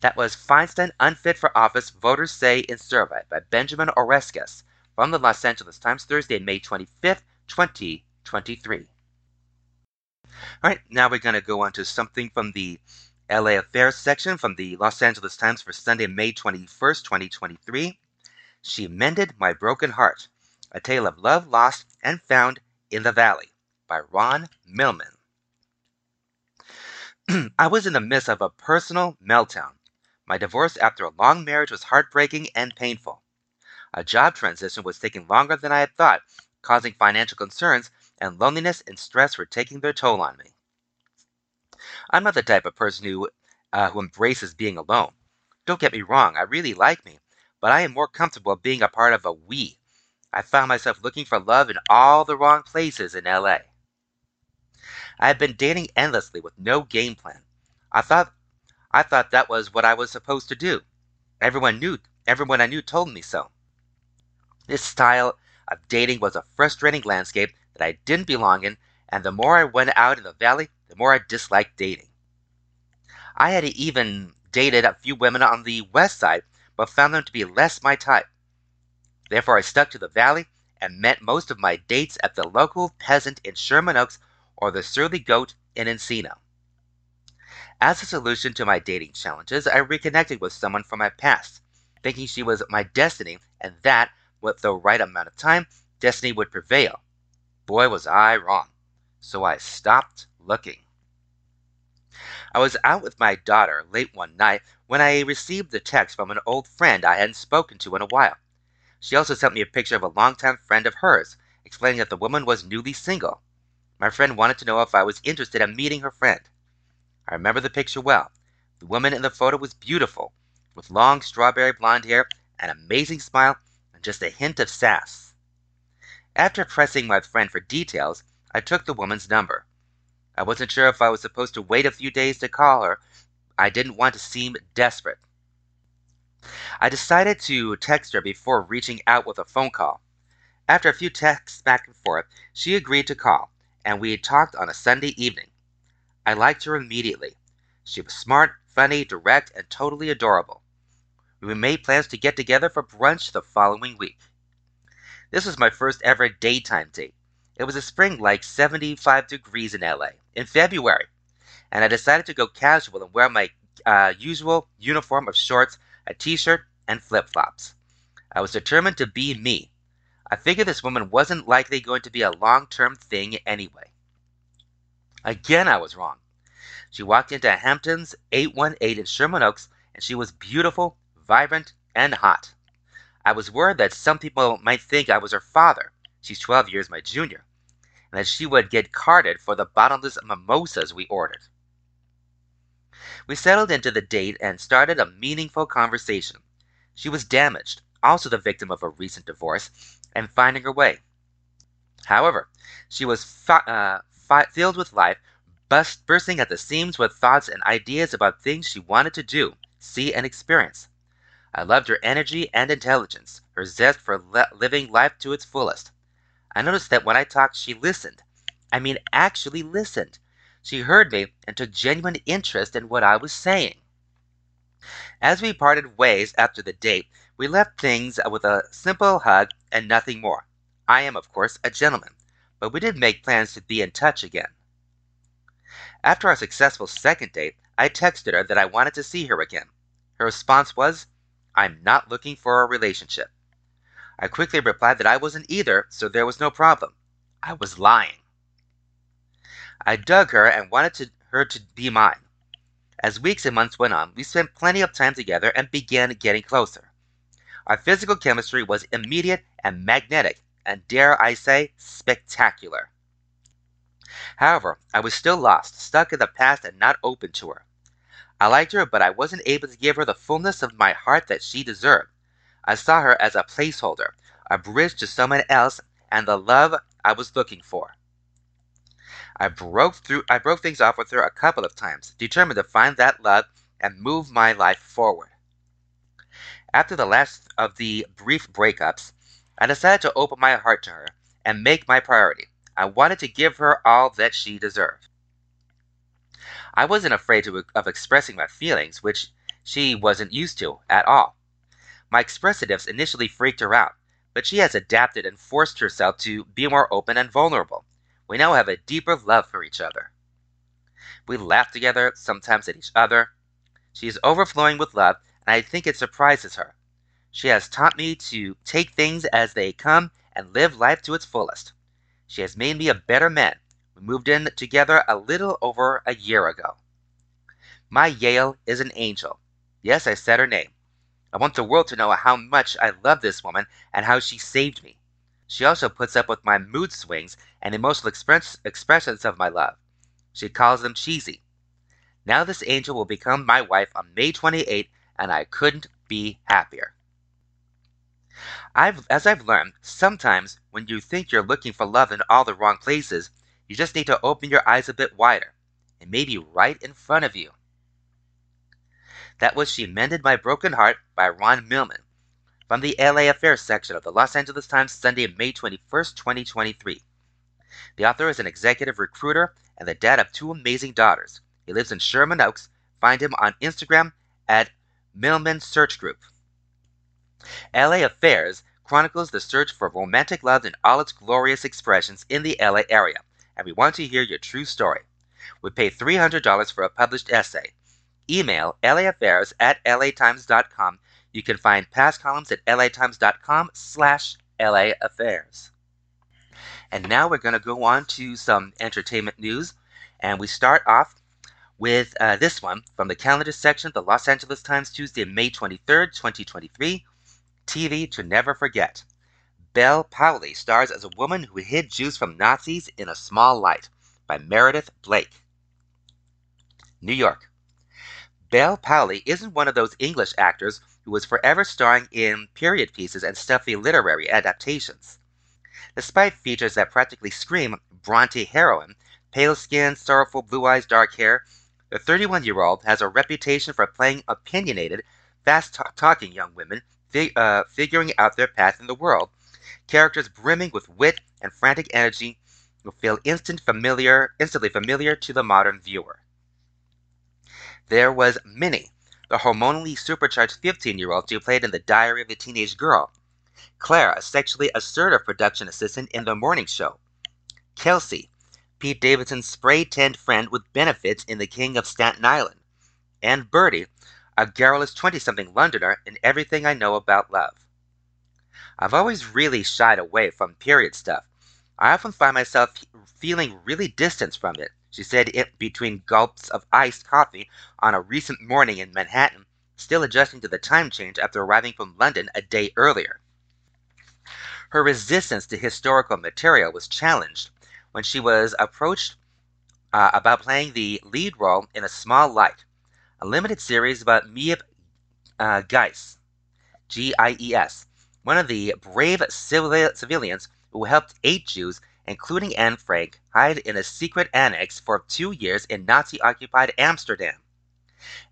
That was Feinstein Unfit for Office Voters Say in Survey by Benjamin Oreskes from the Los Angeles Times, Thursday, May 25th, 2023. All right, now we're going to go on to something from the LA Affairs section from the Los Angeles Times for Sunday, May 21st, 2023. She Mended My Broken Heart, a tale of love lost and found in the valley by Ron Millman. I was in the midst of a personal meltdown. My divorce after a long marriage was heartbreaking and painful. A job transition was taking longer than I had thought, causing financial concerns and loneliness and stress were taking their toll on me. I'm not the type of person who, uh, who embraces being alone. Don't get me wrong, I really like me, but I am more comfortable being a part of a we. I found myself looking for love in all the wrong places in LA. I had been dating endlessly with no game plan. I thought I thought that was what I was supposed to do. Everyone knew everyone I knew told me so. This style of dating was a frustrating landscape that I didn't belong in, and the more I went out in the valley, the more I disliked dating. I had even dated a few women on the west side, but found them to be less my type. Therefore, I stuck to the valley and met most of my dates at the local peasant in Sherman Oaks or the Surly Goat in Encino. As a solution to my dating challenges, I reconnected with someone from my past, thinking she was my destiny and that, with the right amount of time, destiny would prevail. Boy, was I wrong. So I stopped looking. I was out with my daughter late one night when I received a text from an old friend I hadn't spoken to in a while. She also sent me a picture of a longtime friend of hers, explaining that the woman was newly single. My friend wanted to know if I was interested in meeting her friend. I remember the picture well. The woman in the photo was beautiful, with long strawberry blonde hair, an amazing smile, and just a hint of sass. After pressing my friend for details, I took the woman's number. I wasn't sure if I was supposed to wait a few days to call her. I didn't want to seem desperate. I decided to text her before reaching out with a phone call. After a few texts back and forth, she agreed to call, and we talked on a Sunday evening. I liked her immediately. She was smart, funny, direct, and totally adorable. We made plans to get together for brunch the following week. This was my first ever daytime date. It was a spring like 75 degrees in LA in February, and I decided to go casual and wear my uh, usual uniform of shorts, a t shirt, and flip flops. I was determined to be me. I figured this woman wasn't likely going to be a long term thing anyway. Again, I was wrong. She walked into Hampton's 818 in Sherman Oaks, and she was beautiful, vibrant, and hot. I was worried that some people might think I was her father. She's 12 years my junior and that she would get carded for the bottomless mimosas we ordered. We settled into the date and started a meaningful conversation. She was damaged, also the victim of a recent divorce, and finding her way. However, she was fi- uh, fi- filled with life, bust- bursting at the seams with thoughts and ideas about things she wanted to do, see, and experience. I loved her energy and intelligence, her zest for le- living life to its fullest. I noticed that when I talked, she listened. I mean, actually listened. She heard me and took genuine interest in what I was saying. As we parted ways after the date, we left things with a simple hug and nothing more. I am, of course, a gentleman, but we did make plans to be in touch again. After our successful second date, I texted her that I wanted to see her again. Her response was, I'm not looking for a relationship. I quickly replied that I wasn't either, so there was no problem. I was lying. I dug her and wanted to, her to be mine. As weeks and months went on, we spent plenty of time together and began getting closer. Our physical chemistry was immediate and magnetic, and dare I say, spectacular. However, I was still lost, stuck in the past, and not open to her. I liked her, but I wasn't able to give her the fullness of my heart that she deserved. I saw her as a placeholder, a bridge to someone else and the love I was looking for. I broke through I broke things off with her a couple of times, determined to find that love and move my life forward. After the last of the brief breakups, I decided to open my heart to her and make my priority. I wanted to give her all that she deserved. I wasn't afraid to, of expressing my feelings, which she wasn't used to at all. My expressiveness initially freaked her out, but she has adapted and forced herself to be more open and vulnerable. We now have a deeper love for each other. We laugh together, sometimes at each other. She is overflowing with love, and I think it surprises her. She has taught me to take things as they come and live life to its fullest. She has made me a better man. We moved in together a little over a year ago. My Yael is an angel. Yes, I said her name. I want the world to know how much I love this woman and how she saved me. She also puts up with my mood swings and emotional express- expressions of my love. She calls them cheesy. Now this angel will become my wife on May 28, and I couldn't be happier. I've, as I've learned, sometimes when you think you're looking for love in all the wrong places, you just need to open your eyes a bit wider. It may be right in front of you. That was She Mended My Broken Heart by Ron Millman from the LA Affairs section of the Los Angeles Times, Sunday, May 21st, 2023. The author is an executive recruiter and the dad of two amazing daughters. He lives in Sherman Oaks. Find him on Instagram at Millman Search Group. LA Affairs chronicles the search for romantic love in all its glorious expressions in the LA area, and we want to hear your true story. We pay $300 for a published essay. Email laaffairs at latimes.com. You can find past columns at latimes.com slash laaffairs. And now we're going to go on to some entertainment news. And we start off with uh, this one from the calendar section, of the Los Angeles Times, Tuesday, May 23rd, 2023. TV to never forget. Bel Powley stars as a woman who hid Jews from Nazis in a small light by Meredith Blake. New York. Bel Powley isn't one of those English actors who was forever starring in period pieces and stuffy literary adaptations. Despite features that practically scream Bronte heroine, pale skin, sorrowful blue eyes, dark hair, the 31 year old has a reputation for playing opinionated, fast talking young women fi- uh, figuring out their path in the world. Characters brimming with wit and frantic energy will feel instant familiar, instantly familiar to the modern viewer. There was Minnie, the hormonally supercharged 15 year old who played in The Diary of a Teenage Girl. Claire, a sexually assertive production assistant in The Morning Show. Kelsey, Pete Davidson's spray tanned friend with benefits in The King of Staten Island. And Bertie, a garrulous 20 something Londoner in Everything I Know About Love. I've always really shied away from period stuff. I often find myself feeling really distant from it, she said it between gulps of iced coffee on a recent morning in Manhattan, still adjusting to the time change after arriving from London a day earlier. Her resistance to historical material was challenged when she was approached uh, about playing the lead role in A Small Light, a limited series about Miep uh, Gies, G I E S, one of the brave civil- civilians who helped eight Jews, including Anne Frank, hide in a secret annex for two years in Nazi occupied Amsterdam,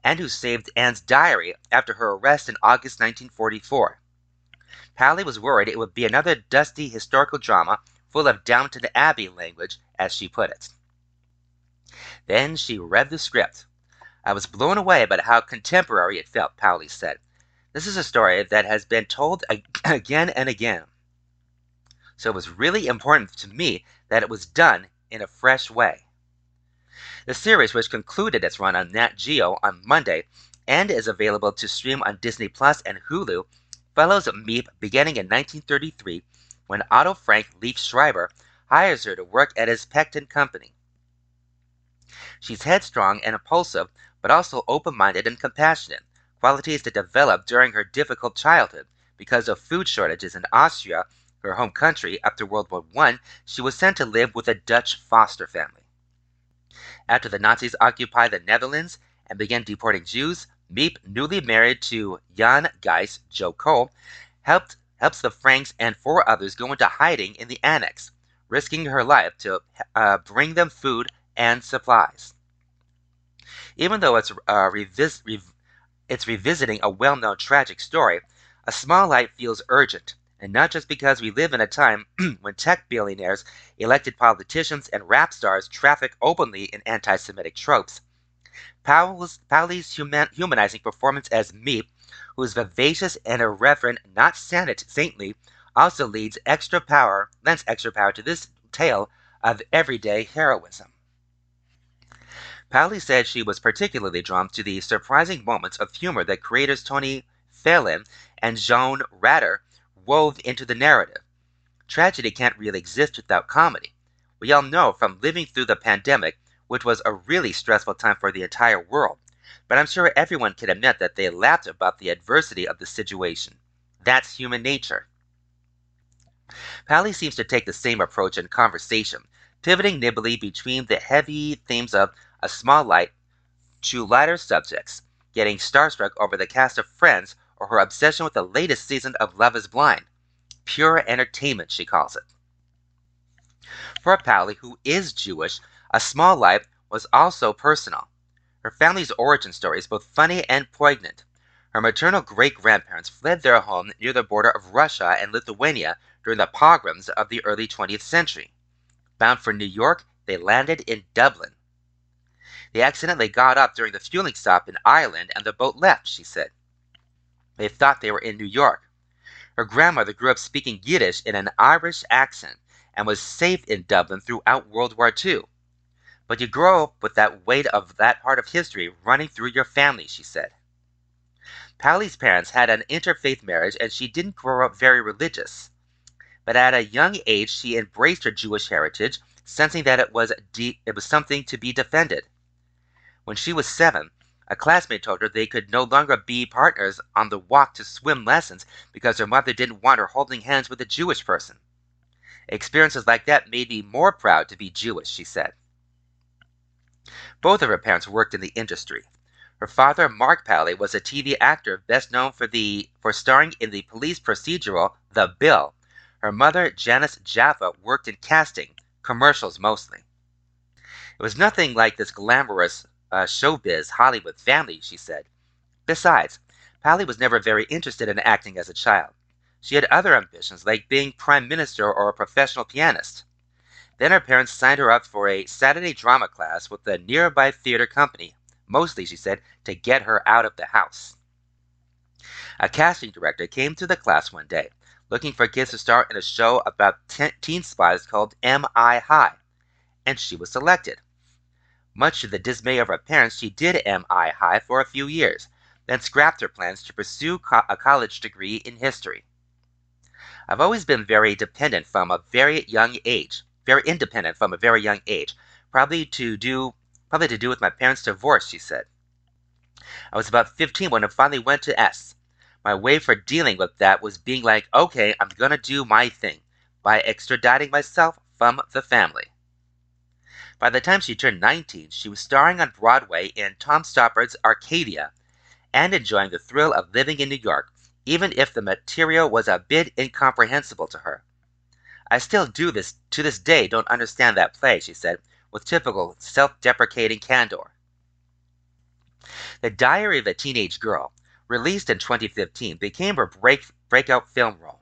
and who saved Anne's diary after her arrest in August 1944. Powley was worried it would be another dusty historical drama full of Downton Abbey language, as she put it. Then she read the script. I was blown away by how contemporary it felt, Powley said. This is a story that has been told again and again. So it was really important to me that it was done in a fresh way. The series, which concluded its run on Nat Geo on Monday and is available to stream on Disney Plus and Hulu, follows Miep beginning in 1933 when Otto Frank Liev Schreiber hires her to work at his Pectin company. She's headstrong and impulsive, but also open minded and compassionate, qualities that developed during her difficult childhood. Because of food shortages in Austria, her home country, after World War I, she was sent to live with a Dutch foster family. After the Nazis occupied the Netherlands and began deporting Jews, Miep, newly married to Jan Gies, Joe Cole, helped helps the Franks and four others go into hiding in the annex, risking her life to uh, bring them food and supplies. Even though it's, uh, revis- rev- it's revisiting a well known tragic story, A Small Light feels urgent, and not just because we live in a time when tech billionaires, elected politicians, and rap stars traffic openly in anti Semitic tropes. Powley's, Powley's human, humanizing performance as Miep who is vivacious and irreverent, not saintly, also leads extra power, lends extra power to this tale of everyday heroism. Powley said she was particularly drawn to the surprising moments of humor that creators Tony Phelan and Joan Rader wove into the narrative. Tragedy can't really exist without comedy. We all know from living through the pandemic, which was a really stressful time for the entire world, but I'm sure everyone can admit that they laughed about the adversity of the situation. That's human nature. Powley seems to take the same approach in conversation, pivoting nimbly between the heavy themes of A Small Light to lighter subjects, getting starstruck over the cast of Friends or her obsession with the latest season of Love is Blind. Pure entertainment, she calls it. For Powley, who is Jewish, A Small Light was also personal. Her family's origin story is both funny and poignant. Her maternal great grandparents fled their home near the border of Russia and Lithuania during the pogroms of the early 20th century. Bound for New York, they landed in Dublin. They accidentally got up during the fueling stop in Ireland and the boat left, she said. They thought they were in New York. Her grandmother grew up speaking Yiddish in an Irish accent and was safe in Dublin throughout World War II. But you grow up with that weight of that part of history running through your family, she said. Powley's parents had an interfaith marriage and she didn't grow up very religious. But at a young age, she embraced her Jewish heritage, sensing that it was, de- it was something to be defended. When she was seven, A classmate told her they could no longer be partners on the walk to swim lessons because her mother didn't want her holding hands with a Jewish person. Experiences like that made me more proud to be Jewish, she said. Both of her parents worked in the industry. Her father, Mark Powley, was a TV actor best known for the for starring in the police procedural The Bill. Her mother, Janis Jaffa, worked in casting, commercials mostly. It was nothing like this glamorous uh, showbiz Hollywood family, she said. Besides, Powley was never very interested in acting as a child. She had other ambitions, like being prime minister or a professional pianist. Then her parents signed her up for a Saturday drama class with a nearby theater company, mostly, she said, to get her out of the house. A casting director came to the class one day, looking for kids to star in a show about teen spies called M.I. High, and she was selected. Much to the dismay of her parents, she did M.I. High for a few years, then scrapped her plans to pursue co- a college degree in history. I've always been very dependent from a very young age, very independent from a very young age, probably to do probably to do with my parents' divorce, she said. I was about 15 when I finally went to S. My way for dealing with that was being like, okay, I'm gonna do my thing by extraditing myself from the family. By the time she turned 19, she was starring on Broadway in Tom Stoppard's Arcadia and enjoying the thrill of living in New York even if the material was a bit incomprehensible to her. I still do this to this day don't understand that play, she said, with typical self-deprecating candor. The Diary of a Teenage Girl, released in 2015, became her break, breakout film role.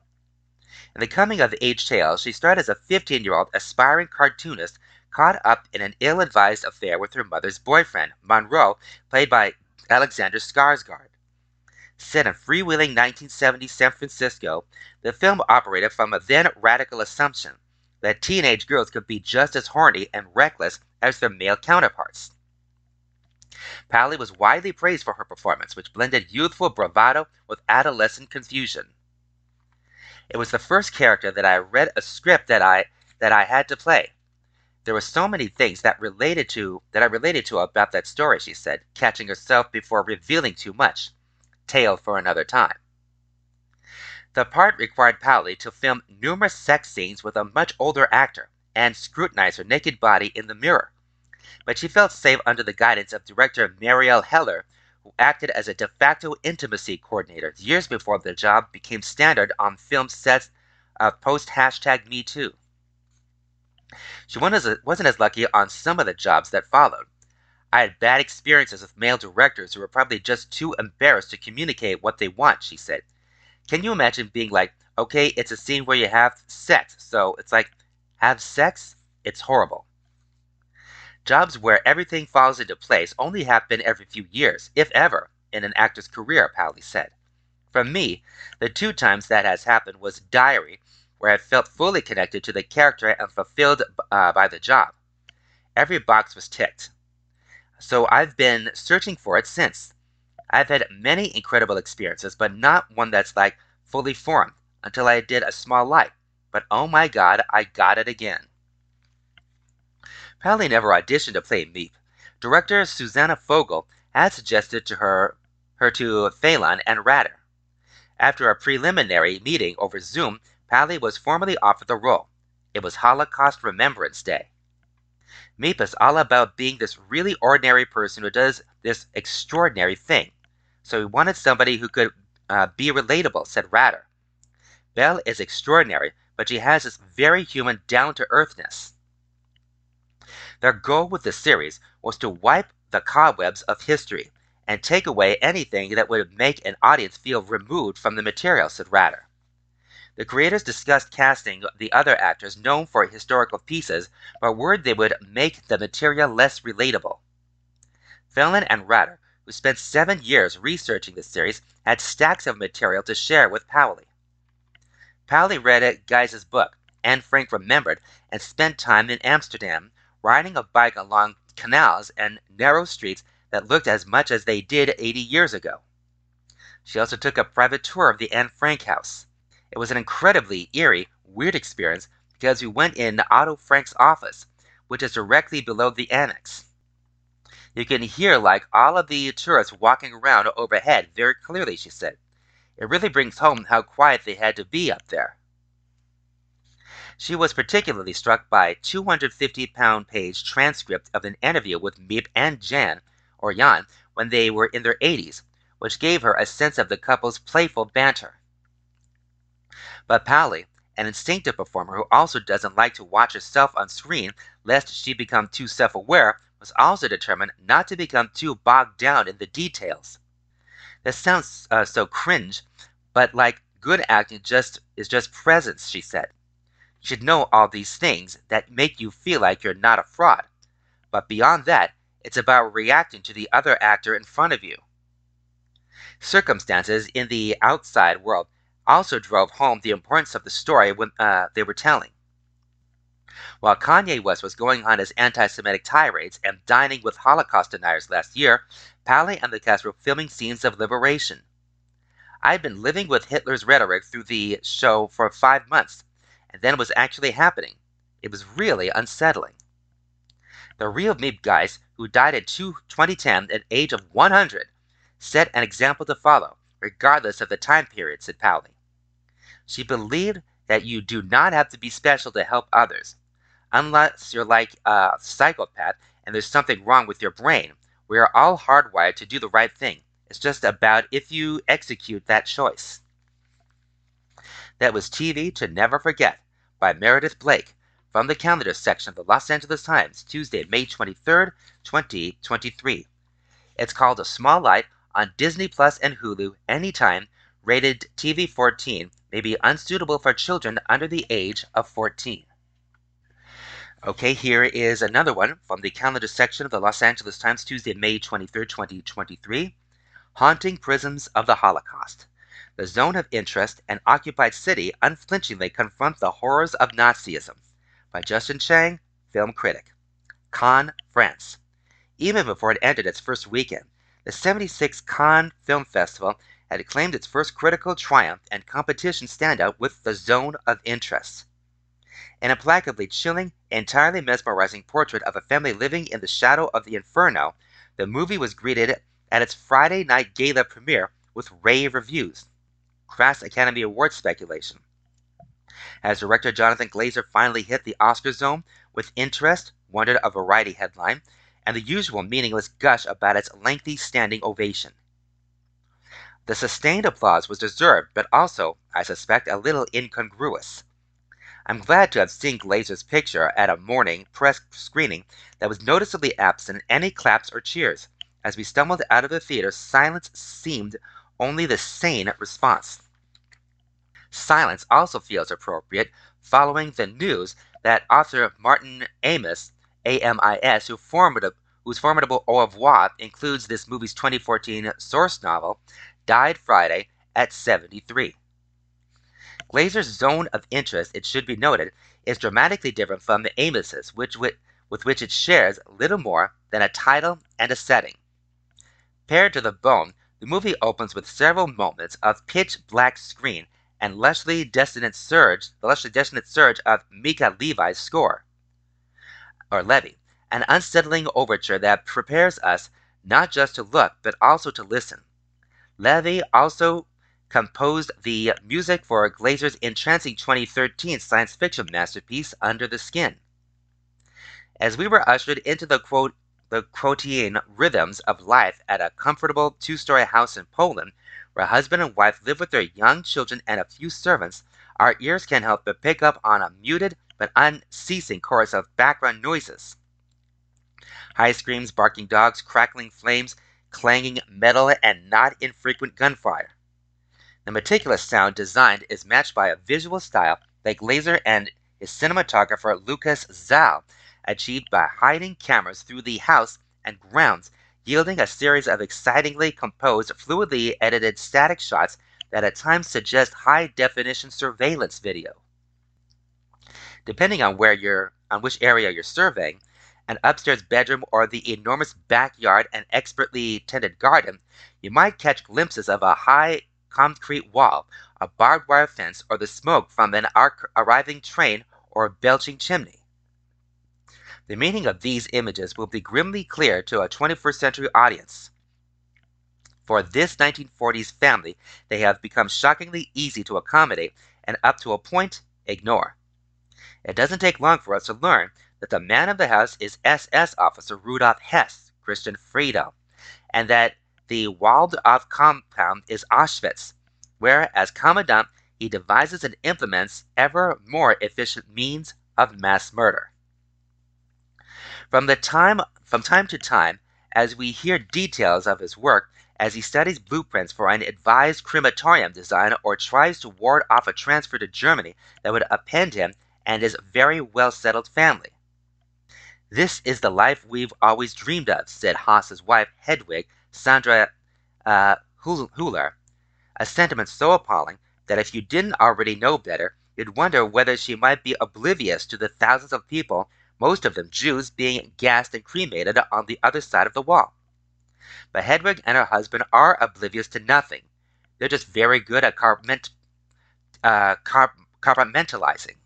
In the coming of age tale, she starred as a 15 year old aspiring cartoonist caught up in an ill advised affair with her mother's boyfriend, Monroe, played by Alexander Skarsgård. Set in freewheeling 1970s San Francisco, the film operated from a then radical assumption that teenage girls could be just as horny and reckless as their male counterparts. Powley was widely praised for her performance, which blended youthful bravado with adolescent confusion. It was the first character that I read a script that I that I had to play. There were so many things that related to that I related to about that story, she said, catching herself before revealing too much tale for another time. The part required Powley to film numerous sex scenes with a much older actor and scrutinize her naked body in the mirror. But she felt safe under the guidance of director Marielle Heller, who acted as a de facto intimacy coordinator years before the job became standard on film sets of post hashtag MeToo. She wasn't as lucky on some of the jobs that followed. I had bad experiences with male directors who were probably just too embarrassed to communicate what they want, she said. Can you imagine being like, okay, it's a scene where you have sex, so it's like, have sex? It's horrible. Jobs where everything falls into place only happen every few years, if ever, in an actor's career, Powley said. For me, the two times that has happened was Diary, where I felt fully connected to the character and fulfilled uh, by the job. Every box was ticked. So I've been searching for it since. I've had many incredible experiences, but not one that's like fully formed until I did a small light. But oh my god, I got it again. Powley never auditioned to play Miep. Director Susanna Fogel had suggested to her her to Phelan and Rader. After a preliminary meeting over Zoom, Powley was formally offered the role. It was Holocaust Remembrance Day. Miep is all about being this really ordinary person who does this extraordinary thing. So he wanted somebody who could uh, be relatable, said Rader. Bel is extraordinary, but she has this very human down to earthness. Their goal with the series was to wipe the cobwebs of history and take away anything that would make an audience feel removed from the material, said Rader. The creators discussed casting the other actors known for historical pieces, but worried they would make the material less relatable. Phelan and Rader, who spent seven years researching the series, had stacks of material to share with Powley. Powley read Gies's book, Anne Frank remembered, and spent time in Amsterdam, riding a bike along canals and narrow streets that looked as much as they did 80 years ago. She also took a private tour of the Anne Frank house. It was an incredibly eerie, weird experience because we went in Otto Frank's office, which is directly below the annex. You can hear like all of the tourists walking around overhead very clearly, she said. It really brings home how quiet they had to be up there. She was particularly struck by a 250 pound page transcript of an interview with Miep and Jan, or Jan, when they were in their 80s, which gave her a sense of the couple's playful banter. But Powley, an instinctive performer who also doesn't like to watch herself on screen lest she become too self aware, was also determined not to become too bogged down in the details. This sounds uh, so cringe, but like good acting just is just presence, she said. You should know all these things that make you feel like you're not a fraud. But beyond that, it's about reacting to the other actor in front of you. Circumstances in the outside world also drove home the importance of the story when, uh, they were telling. While Kanye West was going on his anti Semitic tirades and dining with Holocaust deniers last year, Powley and the cast were filming scenes of liberation. I'd been living with Hitler's rhetoric through the show for five months, and then it was actually happening. It was really unsettling. The real Miep Gies, who died in 2010 at age of 100, set an example to follow, regardless of the time period, said Powley. She believed that you do not have to be special to help others. Unless you're like a psychopath and there's something wrong with your brain, we are all hardwired to do the right thing. It's just about if you execute that choice. That was TV to Never Forget by Meredith Blake from the calendar section of the Los Angeles Times, Tuesday, May 23rd, 2023. It's called A Small Light on Disney Plus and Hulu anytime, rated TV 14, may be unsuitable for children under the age of 14. Okay, here is another one from the calendar section of the Los Angeles Times, Tuesday, May 23, 2023. Haunting Prisms of the Holocaust. The Zone of Interest and Occupied City unflinchingly confront the horrors of Nazism. By Justin Chang, film critic. Cannes, France. Even before it ended its first weekend, the 76th Cannes Film Festival had claimed its first critical triumph and competition standout with The Zone of Interest. An implacably chilling, entirely mesmerizing portrait of a family living in the shadow of the inferno, the movie was greeted at its Friday night gala premiere with rave reviews. Crass Academy Award speculation. As director Jonathan Glazer finally hit the Oscar zone with interest, wondered a variety headline, and the usual meaningless gush about its lengthy standing ovation. The sustained applause was deserved, but also, I suspect, a little incongruous. I'm glad to have seen Glazer's picture at a morning press screening that was noticeably absent any claps or cheers. As we stumbled out of the theater, silence seemed only the sane response. Silence also feels appropriate following the news that author Martin Amis, A-M-I-S, whose formidable au revoir includes this movie's 2014 source novel, died Friday at 73. Glazer's zone of interest, it should be noted, is dramatically different from the Amis's, which with, with which it shares little more than a title and a setting. Pared to the bone, the movie opens with several moments of pitch black screen and lushly dissonant surge, the lushly dissonant surge of Mika Levi's score, or Levy, an unsettling overture that prepares us not just to look but also to listen. Levy also composed the music for Glazer's entrancing 2013 science fiction masterpiece, Under the Skin. As we were ushered into the quote, the quotidian rhythms of life at a comfortable two story house in Poland, where husband and wife live with their young children and a few servants, our ears can't help but pick up on a muted but unceasing chorus of background noises. High screams, barking dogs, crackling flames, clanging metal, and not infrequent gunfire. The meticulous sound design is matched by a visual style that Glazer and his cinematographer Lukasz Zal achieved by hiding cameras through the house and grounds, yielding a series of excitingly composed, fluidly edited static shots that at times suggest high definition surveillance video. Depending on where you're on which area you're surveying, an upstairs bedroom or the enormous backyard and expertly tended garden, you might catch glimpses of a high concrete wall, a barbed wire fence, or the smoke from an arriving train or belching chimney. The meaning of these images will be grimly clear to a 21st century audience. For this 1940s family, they have become shockingly easy to accommodate and up to a point, ignore. It doesn't take long for us to learn that the man of the house is SS officer Rudolf Höss, Christian Friedel, and that the Waldorf compound is Auschwitz, where as commandant he devises and implements ever more efficient means of mass murder. From the time from time to time, as we hear details of his work, as he studies blueprints for an advised crematorium design or tries to ward off a transfer to Germany that would append him and his very well settled family. This is the life we've always dreamed of, said Höss's wife, Hedwig, Sandra uh, Hüller, a sentiment so appalling that if you didn't already know better, you'd wonder whether she might be oblivious to the thousands of people most of them Jews, being gassed and cremated on the other side of the wall. But Hedwig and her husband are oblivious to nothing. They're just very good at uh, compartmentalizing.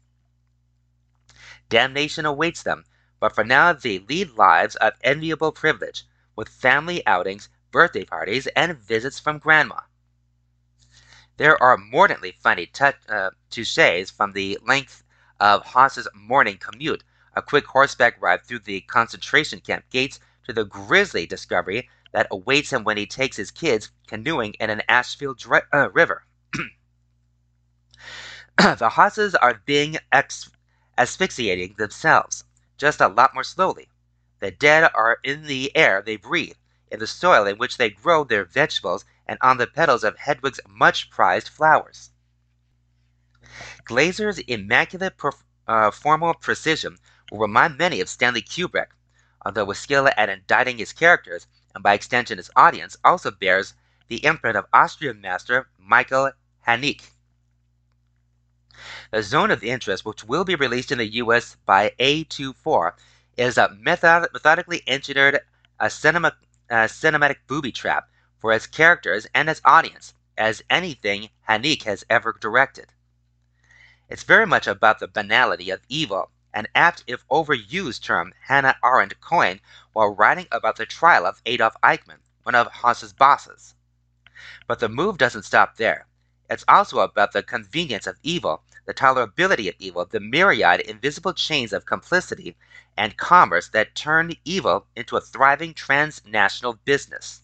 Damnation awaits them, but for now they lead lives of enviable privilege, with family outings, birthday parties, and visits from grandma. There are mordantly funny t- uh, touches from the length of Höss's morning commute a quick horseback ride through the concentration camp gates to the grisly discovery that awaits him when he takes his kids canoeing in an Ashfield dri- uh, river. the Höss's are being ex- asphyxiating themselves, just a lot more slowly. The dead are in the air they breathe, in the soil in which they grow their vegetables, and on the petals of Hedwig's much prized flowers. Glazer's immaculate perf- uh, formal precision will remind many of Stanley Kubrick, although his skill at indicting his characters, and by extension his audience, also bears the imprint of Austrian master Michael Haneke. The Zone of Interest, which will be released in the US by A24, is a method- methodically engineered a cinema, a cinematic booby trap for its characters and its audience, as anything Haneke has ever directed. It's very much about the banality of evil an apt if overused term Hannah Arendt coined while writing about the trial of Adolf Eichmann, one of Höss's bosses. But the move doesn't stop there. It's also about the convenience of evil, the tolerability of evil, the myriad invisible chains of complicity and commerce that turn evil into a thriving transnational business.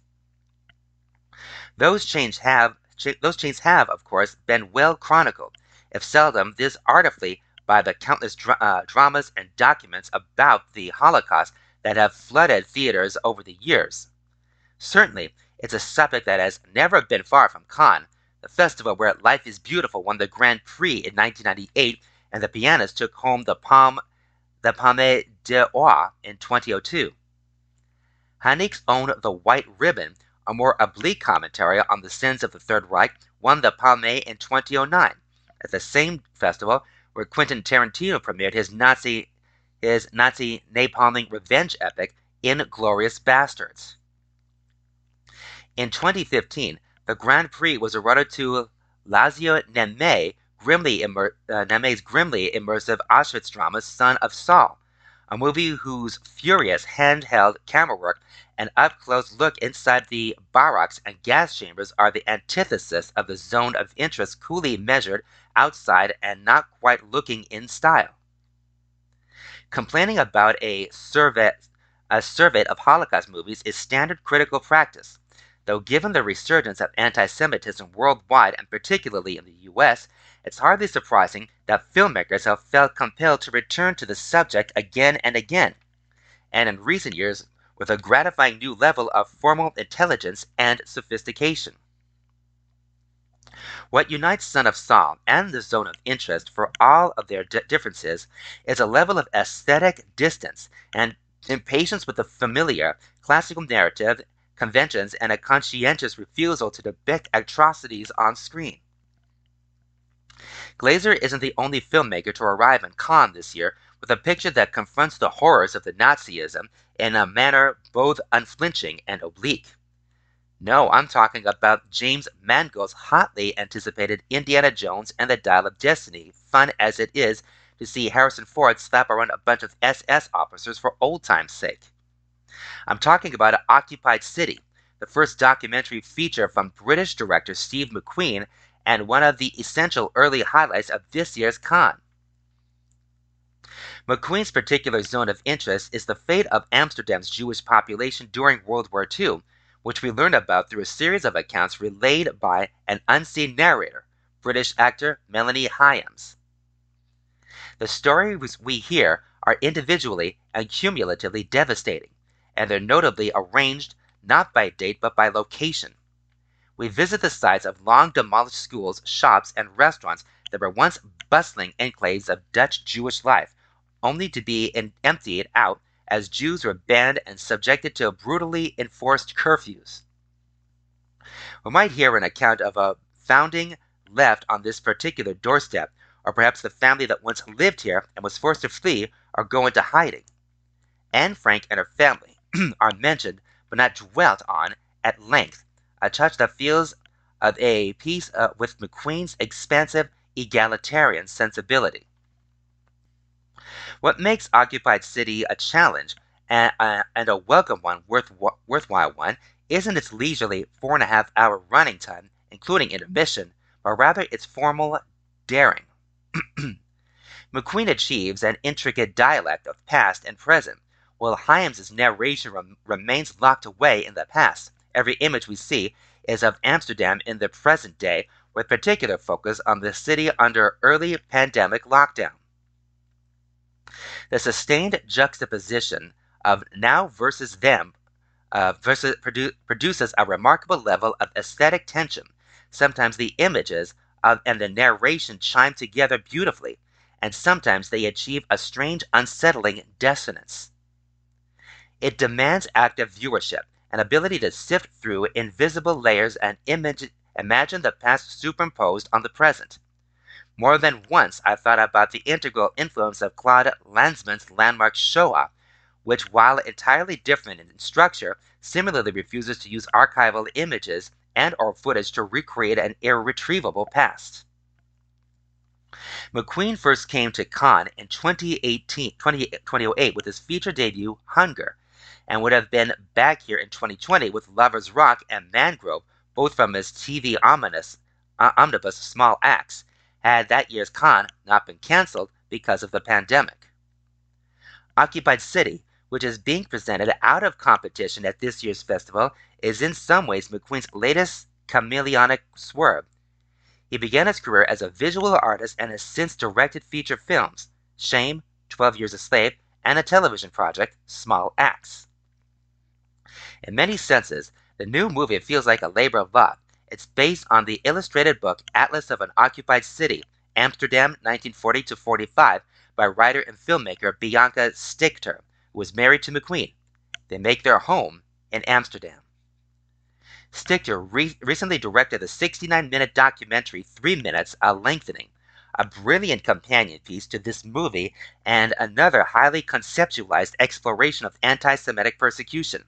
Those chains have those chains have, of course, been well chronicled, if seldom this artfully by the countless uh, dramas and documents about the Holocaust that have flooded theaters over the years. Certainly, it's a subject that has never been far from the festival where Life is Beautiful won the Grand Prix in 1998 and the pianist took home the Palme, the Palme d'Or in 2002. Haneke's own The White Ribbon, a more oblique commentary on the sins of the Third Reich, won the Palme in 2009. At the same festival, where Quentin Tarantino premiered his Nazi his Nazi napalming revenge epic Inglourious Basterds. In 2015, the Grand Prix was awarded to grimly immer- uh, grimly immersive Auschwitz drama Son of Saul, a movie whose furious handheld camera work and up-close look inside the barracks and gas chambers are the antithesis of the zone of interest coolly measured outside and not quite looking in style. Complaining about a survey, a survey of Holocaust movies is standard critical practice, though given the resurgence of anti-Semitism worldwide and particularly in the U.S., it's hardly surprising that filmmakers have felt compelled to return to the subject again and again, and in recent years with a gratifying new level of formal intelligence and sophistication. What unites Son of Saul and the Zone of Interest for all of their differences is a level of aesthetic distance and impatience with the familiar, classical narrative, conventions, and a conscientious refusal to depict atrocities on screen. Glazer isn't the only filmmaker to arrive in Cannes this year with a picture that confronts the horrors of the Nazism in a manner both unflinching and oblique. No, I'm talking about James Mangold's hotly anticipated Indiana Jones and the Dial of Destiny, fun as it is, to see Harrison Ford slap around a bunch of SS officers for old time's sake. I'm talking about Occupied City, the first documentary feature from British director Steve McQueen and one of the essential early highlights of this year's Cannes. McQueen's particular zone of interest is the fate of Amsterdam's Jewish population during World War II, which we learn about through a series of accounts relayed by an unseen narrator, British actor Melanie Hyams. The stories we hear are individually and cumulatively devastating, and they're notably arranged not by date but by location. We visit the sites of long demolished schools, shops, and restaurants that were once bustling enclaves of Dutch Jewish life, only to be emptied out as Jews were banned and subjected to brutally enforced curfews. We might hear an account of a founding left on this particular doorstep, or perhaps the family that once lived here and was forced to flee or go into hiding. Anne Frank and her family are mentioned but not dwelt on at length, a touch that feels of a piece uh, with McQueen's expansive egalitarian sensibility. What makes Occupied City a challenge and, uh, and a welcome one, worth, worthwhile one, isn't its leisurely four and a half hour running time, including intermission, but rather its formal daring. McQueen achieves an intricate dialect of past and present, while Hyams's narration rem- remains locked away in the past. Every image we see is of Amsterdam in the present day, with particular focus on the city under early pandemic lockdown. The sustained juxtaposition of now versus them uh, versus produ- produces a remarkable level of aesthetic tension. Sometimes the images of, and the narration chime together beautifully, and sometimes they achieve a strange, unsettling dissonance. It demands active viewership, an ability to sift through invisible layers and image, imagine the past superimposed on the present. More than once I thought about the integral influence of Claude Lanzmann's landmark Shoah, which, while entirely different in structure, similarly refuses to use archival images and or footage to recreate an irretrievable past. McQueen first came to Cannes in 2018, 20, 2008 with his feature debut Hunger, and would have been back here in 2020 with Lovers Rock and Mangrove, both from his TV omnibus, uh, omnibus Small Axe, had that year's Cannes not been cancelled because of the pandemic. Occupied City, which is being presented out of competition at this year's festival, is in some ways McQueen's latest chameleonic swerve. He began his career as a visual artist and has since directed feature films Shame, 12 Years a Slave, and a television project, Small Axe. In many senses, the new movie feels like a labor of love, it's based on the illustrated book Atlas of an Occupied City, Amsterdam 1940 to 45 by writer and filmmaker Bianca Stigter, who was married to McQueen. They make their home in Amsterdam. Stigter re- recently directed the 69 minute documentary Three Minutes a Lengthening, a brilliant companion piece to this movie and another highly conceptualized exploration of anti Semitic persecution.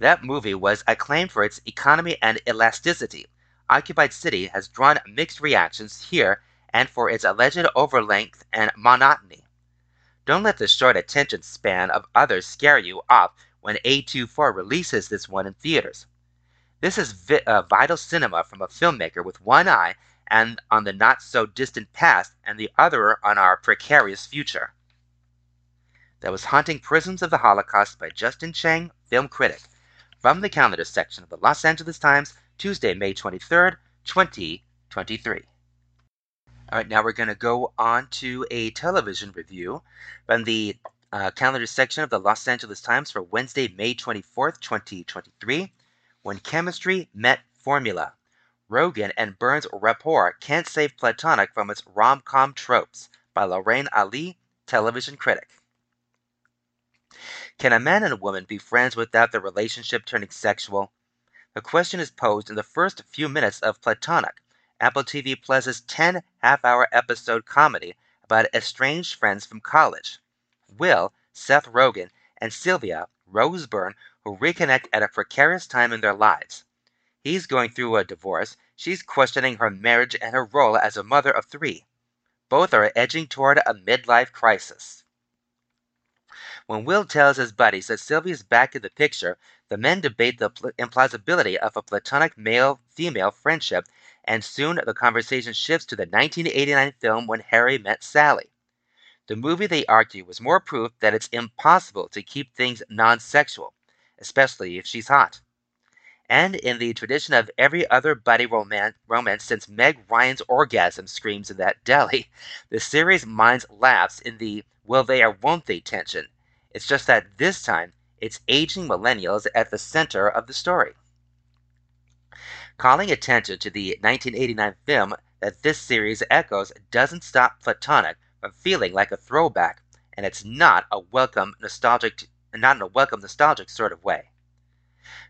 That movie was acclaimed for its economy and elasticity. Occupied City has drawn mixed reactions here and for its alleged overlength and monotony. Don't let the short attention span of others scare you off when A24 releases this one in theaters. This is vi- uh, vital cinema from a filmmaker with one eye and on the not so distant past and the other on our precarious future. That was Haunting Prisms of the Holocaust by Justin Chang, film critic from the calendar section of the Los Angeles Times, Tuesday, May 23rd, 2023. All right, now we're going to go on to a television review from the uh, calendar section of the Los Angeles Times for Wednesday, May 24th, 2023. When chemistry met formula. Rogen and Byrne's rapport can't save Platonic from its rom com tropes by Lorraine Ali, television critic. Can a man and a woman be friends without their relationship turning sexual? The question is posed in the first few minutes of Platonic, Apple TV Plus's 10 half hour episode comedy about estranged friends from college. Will, Seth Rogen, and Sylvia, Rose Byrne, who reconnect at a precarious time in their lives. He's going through a divorce, she's questioning her marriage and her role as a mother of three. Both are edging toward a midlife crisis. When Will tells his buddies that Sylvia's back in the picture, the men debate the implausibility of a platonic male female friendship, and soon the conversation shifts to the 1989 film When Harry Met Sally. The movie, they argue, was more proof that it's impossible to keep things non sexual, especially if she's hot. And in the tradition of every other buddy romance, romance since Meg Ryan's orgasm screams in that deli, the series minds laughs in the will they or won't they tension it's just that this time, it's aging millennials at the center of the story. Calling attention to the 1989 film that this series echoes doesn't stop Platonic from feeling like a throwback, and it's not a welcome nostalgic not in a welcome nostalgic sort of way.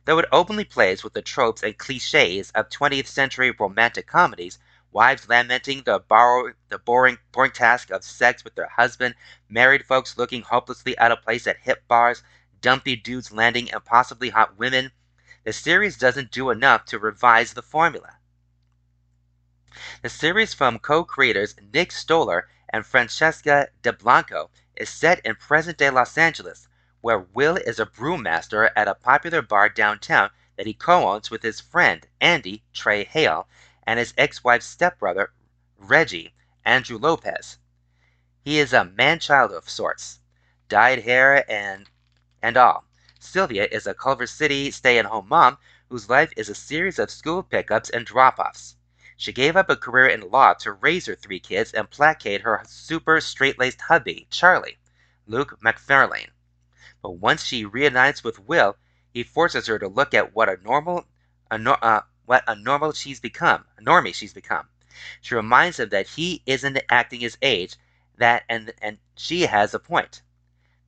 Though it openly plays with the tropes and cliches of 20th century romantic comedies, wives lamenting the, borrow, the boring, boring task of sex with their husband, married folks looking hopelessly out of place at hip bars, dumpy dudes landing impossibly hot women. The series doesn't do enough to revise the formula. The series from co-creators Nick Stoller and Francesca Delbanco is set in present-day Los Angeles, where Will is a brewmaster at a popular bar downtown that he co-owns with his friend Andy Tre Hale and his ex-wife's stepbrother, Reggie, Andrew Lopez. He is a man-child of sorts, dyed hair and and all. Sylvia is a Culver City stay-at-home mom whose life is a series of school pickups and drop-offs. She gave up a career in law to raise her three kids and placate her super straight-laced hubby, Charlie, Luke Macfarlane. But once she reunites with Will, he forces her to look at what a normal, a, uh, what a normal she's become, a normie she's become. She reminds him that he isn't acting his age, that and and she has a point.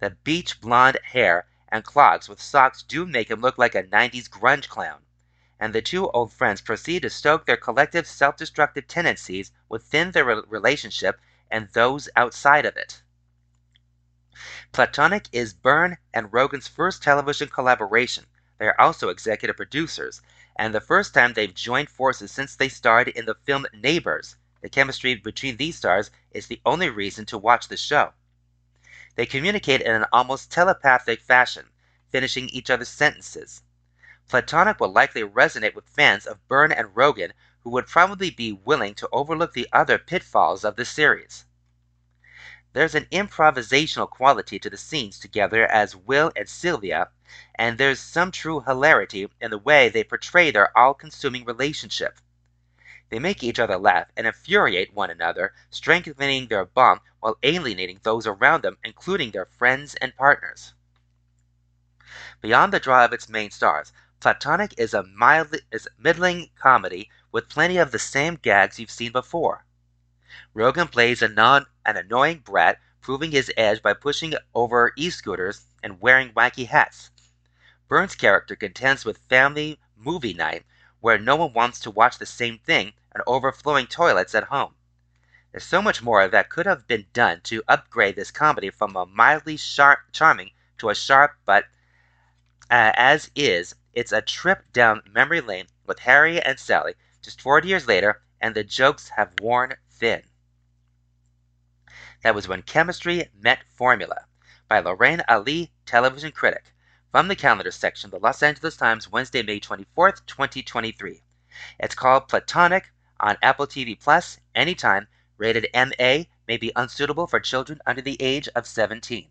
The beach blonde hair and clogs with socks do make him look like a 90s grunge clown. And the two old friends proceed to stoke their collective self destructive tendencies within their relationship and those outside of it. Platonic is Byrne and Rogen's first television collaboration. They are also executive producers, and the first time they've joined forces since they starred in the film Neighbors. The chemistry between these stars is the only reason to watch the show. They communicate in an almost telepathic fashion, finishing each other's sentences. Platonic will likely resonate with fans of Byrne and Rogen, who would probably be willing to overlook the other pitfalls of the series. There's an improvisational quality to the scenes together as Will and Sylvia, and there's some true hilarity in the way they portray their all consuming relationship. They make each other laugh and infuriate one another, strengthening their bond while alienating those around them, including their friends and partners. Beyond the draw of its main stars, Platonic is a mildly, is middling comedy with plenty of the same gags you've seen before. Rogen plays an annoying brat, proving his edge by pushing over e-scooters and wearing wacky hats. Byrne's character contends with family movie night, where no one wants to watch the same thing, and overflowing toilets at home. There's so much more that could have been done to upgrade this comedy from a mildly sharp, charming to a sharp, but uh, as is, it's a trip down memory lane with Harry and Sally just 40 years later, and the jokes have worn That was when chemistry met formula by Lorraine Ali, television critic. From the calendar section, of the Los Angeles Times, Wednesday, May 24th, 2023. It's called Platonic on Apple TV Plus, anytime, rated MA, may be unsuitable for children under the age of 17.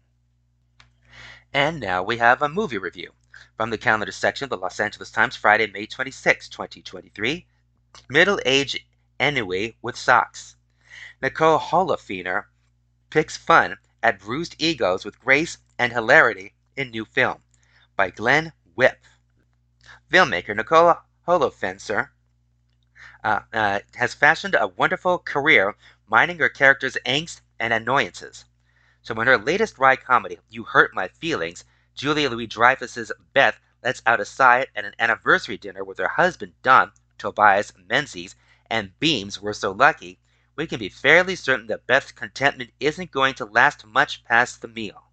And now we have a movie review. From the calendar section of the Los Angeles Times, Friday, May 26, 2023. Middle Age Ennui with Socks. Nicole Holofcener picks fun at bruised egos with grace and hilarity in new film by Glenn Whipp. Filmmaker Nicole Holofcener uh, uh, has fashioned a wonderful career mining her character's angst and annoyances. So in her latest wry comedy, You Hurt My Feelings, Julia Louis-Dreyfus's Beth lets out a sigh at an anniversary dinner with her husband Don Tobias Menzies and beams we're so lucky, we can be fairly certain that Beth's contentment isn't going to last much past the meal.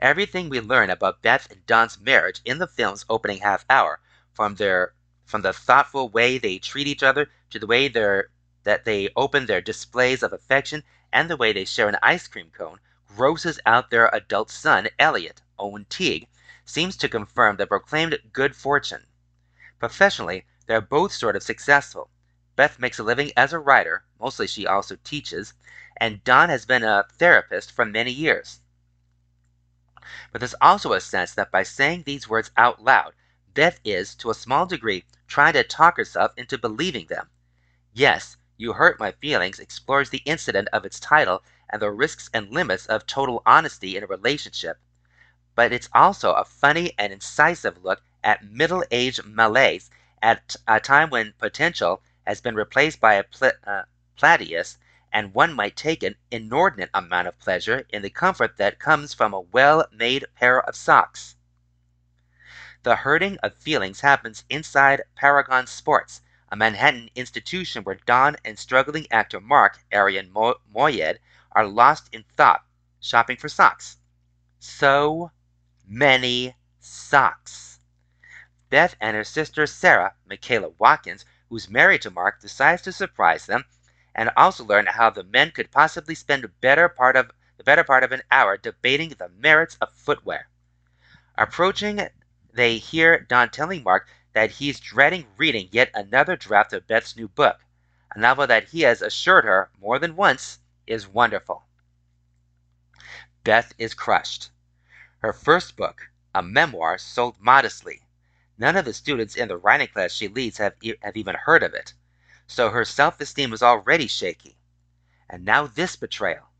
Everything we learn about Beth and Don's marriage in the film's opening half hour, from their from the thoughtful way they treat each other to the way that they open their displays of affection and the way they share an ice cream cone grosses out their adult son, Elliot. Owen Teague, seems to confirm the proclaimed good fortune. Professionally, they're both sort of successful. Beth makes a living as a writer, mostly she also teaches, and Don has been a therapist for many years. But there's also a sense that by saying these words out loud, Beth is, to a small degree, trying to talk herself into believing them. Yes, You Hurt My Feelings explores the incident of its title and the risks and limits of total honesty in a relationship. But it's also a funny and incisive look at middle aged malaise at a time when potential has been replaced by a pl- uh, plateus, and one might take an inordinate amount of pleasure in the comfort that comes from a well made pair of socks. The hurting of feelings happens inside Paragon Sports, a Manhattan institution where Don and struggling actor Mark Arian Mo- Moayed are lost in thought, shopping for socks. So many socks. Beth and her sister Sarah, Michaela Watkins, who's married to Mark, decides to surprise them and also learn how the men could possibly spend better part of the better part of an hour debating the merits of footwear. Approaching, they hear Don telling Mark that he's dreading reading yet another draft of Beth's new book, a novel that he has assured her more than once is wonderful. Beth is crushed. Her first book, a memoir, sold modestly, None of the students in the writing class she leads have, e- have even heard of it, so her self esteem was already shaky. And now this betrayal.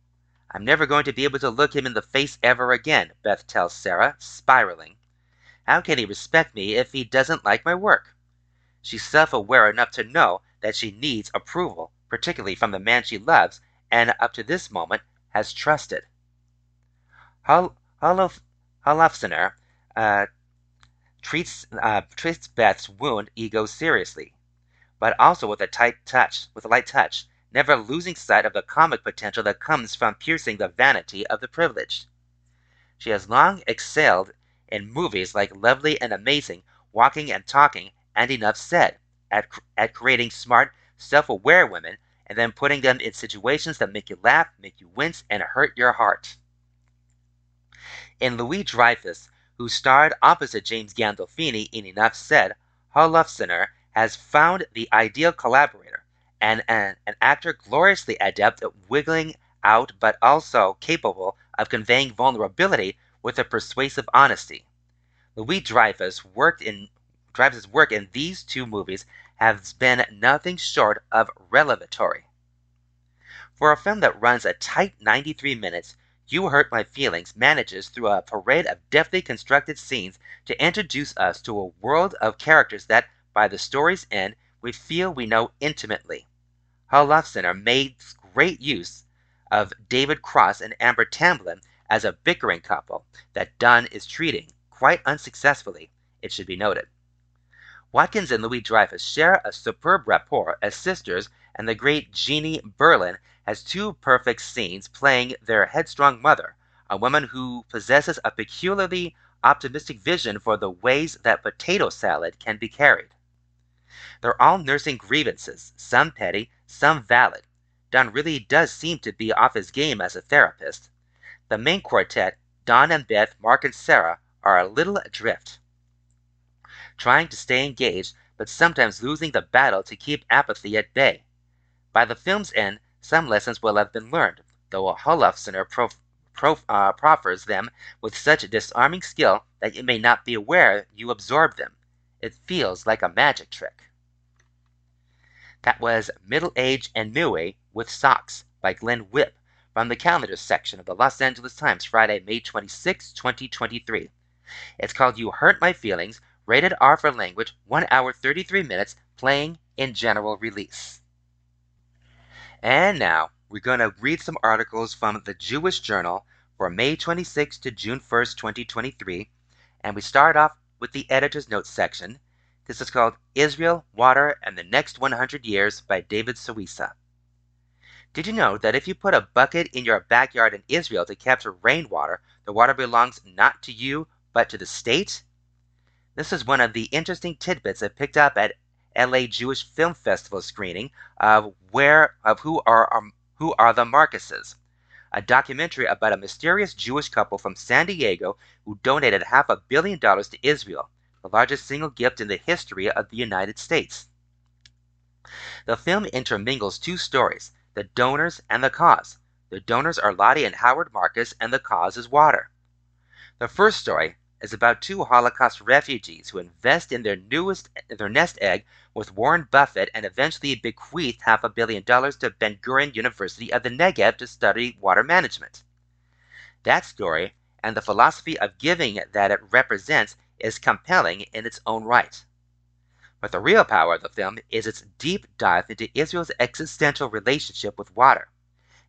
I'm never going to be able to look him in the face ever again, Beth tells Sarah, spiraling. How can he respect me if he doesn't like my work? She's self aware enough to know that she needs approval, particularly from the man she loves and up to this moment has trusted. Hol- Holofcener uh, treats uh, treats Beth's wound ego seriously, but also with a tight touch, with a light touch, never losing sight of the comic potential that comes from piercing the vanity of the privileged. She has long excelled in movies like Lovely and Amazing, Walking and Talking, and Enough Said, at, at creating smart, self-aware women and then putting them in situations that make you laugh, make you wince, and hurt your heart. In Louis Dreyfus, who starred opposite James Gandolfini in Enough Said, Holofcener has found the ideal collaborator, and an, an actor gloriously adept at wiggling out but also capable of conveying vulnerability with a persuasive honesty. Louis Dreyfus worked in Dreyfus' work in these two movies has been nothing short of revelatory. For a film that runs a tight 93 minutes, you Hurt My Feelings manages through a parade of deftly constructed scenes to introduce us to a world of characters that, by the story's end, we feel we know intimately. Holofcener made great use of David Cross and Amber Tamblyn as a bickering couple that Don is treating, quite unsuccessfully, it should be noted. Watkins and Louis Dreyfus share a superb rapport as sisters, and the great Jeannie Berlin has two perfect scenes playing their headstrong mother, a woman who possesses a peculiarly optimistic vision for the ways that potato salad can be carried. They're all nursing grievances, some petty, some valid. Don really does seem to be off his game as a therapist. The main quartet, Don and Beth, Mark and Sarah, are a little adrift, trying to stay engaged, but sometimes losing the battle to keep apathy at bay. By the film's end, some lessons will have been learned, though Holofcener prof, prof, uh, proffers them with such disarming skill that you may not be aware you absorb them. It feels like a magic trick. That was Middle Age Ennui with Socks by Glenn Whipp from the calendar section of the Los Angeles Times, Friday, May 26, 2023. It's called You Hurt My Feelings, rated R for language, 1 hour 33 minutes, playing in general release. And now we're going to read some articles from the Jewish Journal for May 26 to June 1st, 2023. And we start off with the editor's notes section. This is called Israel, Water, and the Next 100 Years by David Suissa. Did you know that if you put a bucket in your backyard in Israel to capture rainwater, the water belongs not to you, but to the state? This is one of the interesting tidbits I picked up at LA Jewish Film Festival screening of where of who are um, who are the Marcuses, a documentary about a mysterious Jewish couple from San Diego who donated half a billion dollars to Israel, the largest single gift in the history of the United States. The film intermingles two stories, the donors and the cause. The donors are Lottie and Howard Marcus, and the cause is water. The first story is about two Holocaust refugees who invest in their newest their nest egg with Warren Buffett and eventually bequeath half a billion dollars to Ben Gurion University of the Negev to study water management. That story and the philosophy of giving that it represents is compelling in its own right. But the real power of the film is its deep dive into Israel's existential relationship with water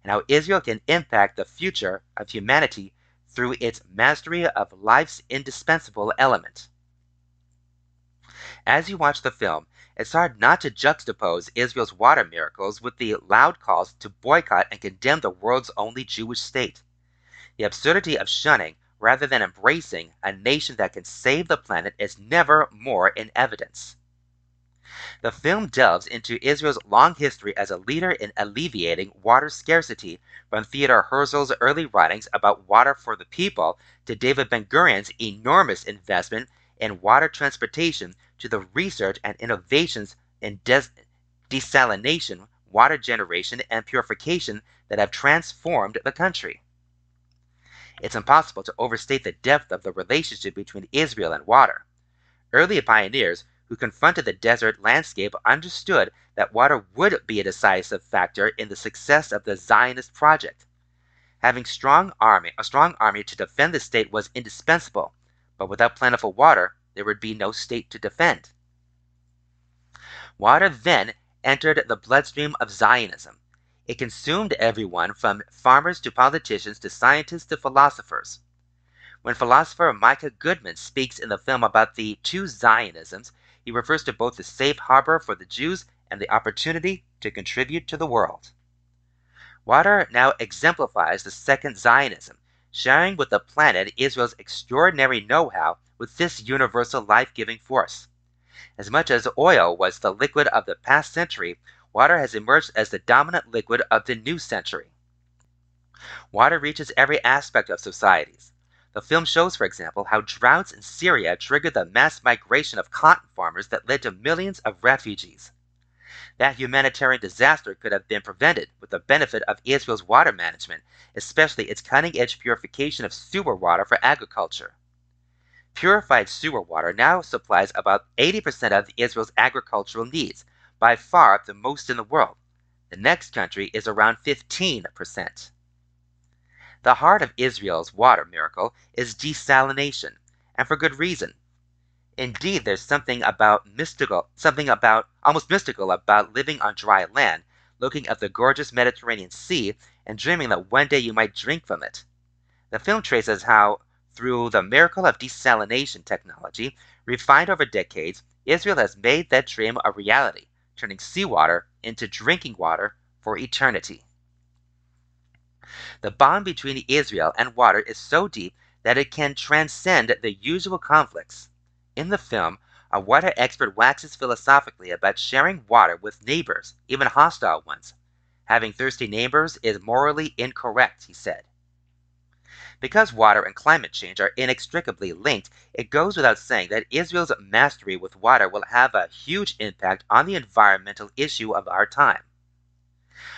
and how Israel can impact the future of humanity through its mastery of life's indispensable element. As you watch the film, it's hard not to juxtapose Israel's water miracles with the loud calls to boycott and condemn the world's only Jewish state. The absurdity of shunning rather than embracing a nation that can save the planet is never more in evidence. The film delves into Israel's long history as a leader in alleviating water scarcity, from Theodore Herzl's early writings about water for the people to David Ben Gurion's enormous investment in water transportation to the research and innovations in des- desalination, water generation, and purification that have transformed the country. It's impossible to overstate the depth of the relationship between Israel and water. Early pioneers who confronted the desert landscape understood that water would be a decisive factor in the success of the Zionist project. Having strong army, a strong army to defend the state was indispensable, but without plentiful water, there would be no state to defend. Water then entered the bloodstream of Zionism. It consumed everyone from farmers to politicians to scientists to philosophers. When philosopher Micah Goodman speaks in the film about the two Zionisms, he refers to both the safe harbor for the Jews and the opportunity to contribute to the world. Water now exemplifies the second Zionism, sharing with the planet Israel's extraordinary know how with this universal life giving force. As much as oil was the liquid of the past century, water has emerged as the dominant liquid of the new century. Water reaches every aspect of societies the film shows, for example, how droughts in Syria triggered the mass migration of cotton farmers that led to millions of refugees. That humanitarian disaster could have been prevented with the benefit of Israel's water management, especially its cutting edge purification of sewer water for agriculture. Purified sewer water now supplies about 80% of Israel's agricultural needs, by far the most in the world. The next country is around 15%. The heart of Israel's water miracle is desalination, and for good reason. Indeed, there's something about mystical, something about almost mystical about living on dry land, looking at the gorgeous Mediterranean Sea and dreaming that one day you might drink from it. The film traces how, through the miracle of desalination technology, refined over decades, Israel has made that dream a reality, turning seawater into drinking water for eternity. The bond between Israel and water is so deep that it can transcend the usual conflicts. In the film, a water expert waxes philosophically about sharing water with neighbors, even hostile ones. Having thirsty neighbors is morally incorrect, he said. Because water and climate change are inextricably linked, it goes without saying that Israel's mastery with water will have a huge impact on the environmental issue of our time.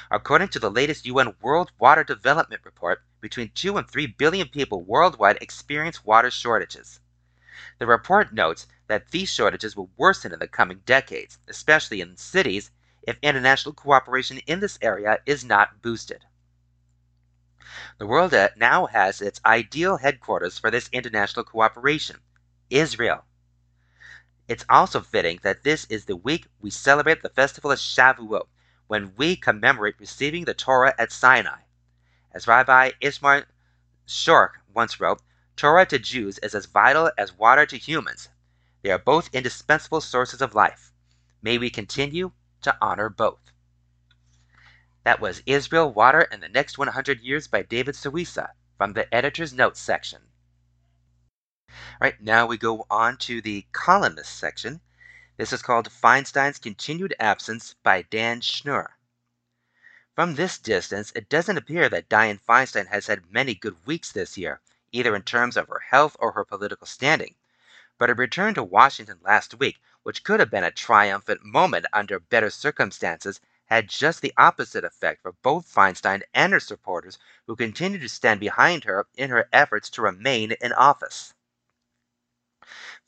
According to the latest UN World Water Development Report, between 2 and 3 billion people worldwide experience water shortages. The report notes that these shortages will worsen in the coming decades, especially in cities, if international cooperation in this area is not boosted. The world uh, now has its ideal headquarters for this international cooperation Israel. It's also fitting that this is the week we celebrate the festival of Shavuot, when we commemorate receiving the Torah at Sinai. As Rabbi Ismar Schorsch once wrote, Torah to Jews is as vital as water to humans. They are both indispensable sources of life. May we continue to honor both. That was Israel, Water, and the Next 100 Years by David Suissa from the editor's notes section. All right, now we go on to the columnist section. This is called Feinstein's Continued Absence by Dan Schnur. From this distance, it doesn't appear that Dianne Feinstein has had many good weeks this year, either in terms of her health or her political standing. But her return to Washington last week, which could have been a triumphant moment under better circumstances, had just the opposite effect for both Feinstein and her supporters, who continue to stand behind her in her efforts to remain in office.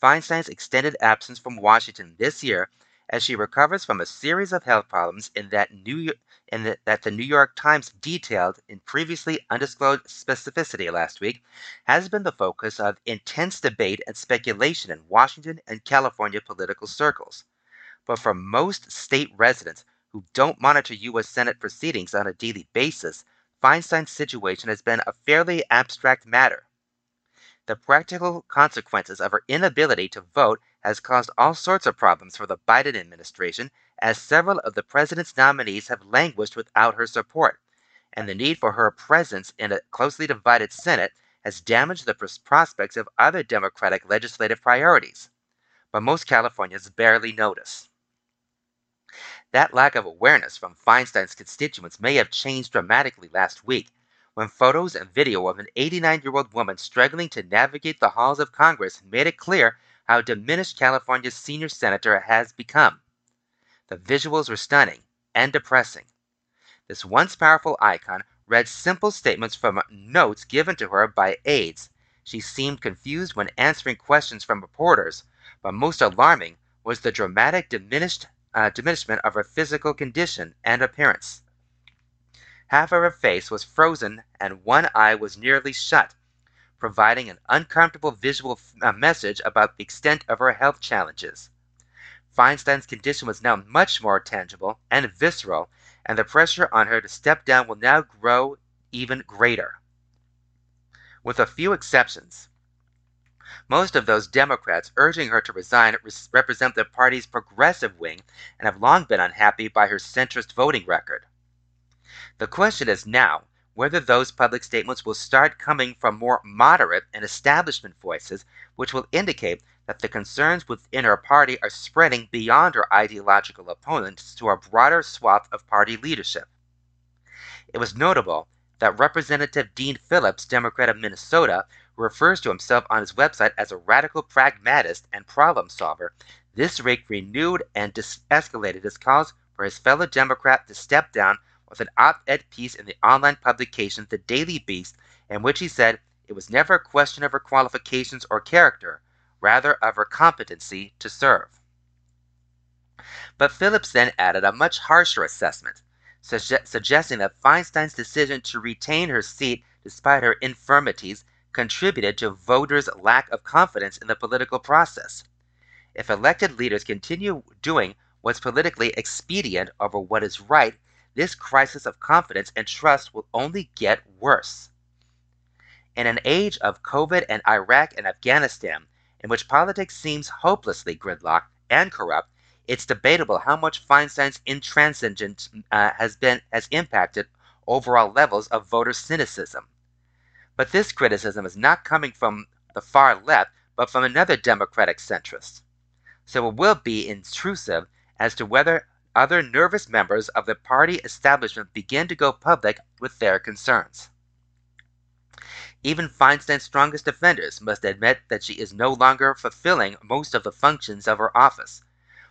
Feinstein's extended absence from Washington this year as she recovers from a series of health problems in that New in that the New York Times detailed in previously undisclosed specificity last week, has been the focus of intense debate and speculation in Washington and California political circles. But for most state residents who don't monitor U.S. Senate proceedings on a daily basis, Feinstein's situation has been a fairly abstract matter. The practical consequences of her inability to vote has caused all sorts of problems for the Biden administration, as several of the president's nominees have languished without her support, and the need for her presence in a closely divided Senate has damaged the prospects of other Democratic legislative priorities. But most Californians barely notice. That lack of awareness from Feinstein's constituents may have changed dramatically last week when photos and video of an 89 year old woman struggling to navigate the halls of Congress made it clear how diminished California's senior senator has become. The visuals were stunning and depressing. This once powerful icon read simple statements from notes given to her by aides. She seemed confused when answering questions from reporters, but most alarming was the dramatic diminished, uh, diminishment of her physical condition and appearance. Half of her face was frozen and one eye was nearly shut, providing an uncomfortable visual uh, message about the extent of her health challenges. Feinstein's condition was now much more tangible and visceral, and the pressure on her to step down will now grow even greater. With a few exceptions, most of those Democrats urging her to resign represent the party's progressive wing and have long been unhappy by her centrist voting record. The question is now whether those public statements will start coming from more moderate and establishment voices, which will indicate that the concerns within her party are spreading beyond her ideological opponents to a broader swath of party leadership. It was notable that Representative Dean Phillips, Democrat of Minnesota, who refers to himself on his website as a radical pragmatist and problem solver, this week renewed and escalated his calls for his fellow Democrat to step down with an op ed piece in the online publication The Daily Beast, in which he said it was never a question of her qualifications or character, rather of her competency to serve. But Phillips then added a much harsher assessment, suge- suggesting that Feinstein's decision to retain her seat despite her infirmities contributed to voters' lack of confidence in the political process. If elected leaders continue doing what's politically expedient over what is right, this crisis of confidence and trust will only get worse. In an age of COVID and Iraq and Afghanistan, in which politics seems hopelessly gridlocked and corrupt, it's debatable how much Feinstein's intransigence uh, has been has impacted overall levels of voter cynicism. But this criticism is not coming from the far left, but from another Democratic centrist. So it will be intrusive as to whether other nervous members of the party establishment begin to go public with their concerns. Even Feinstein's strongest defenders must admit that she is no longer fulfilling most of the functions of her office.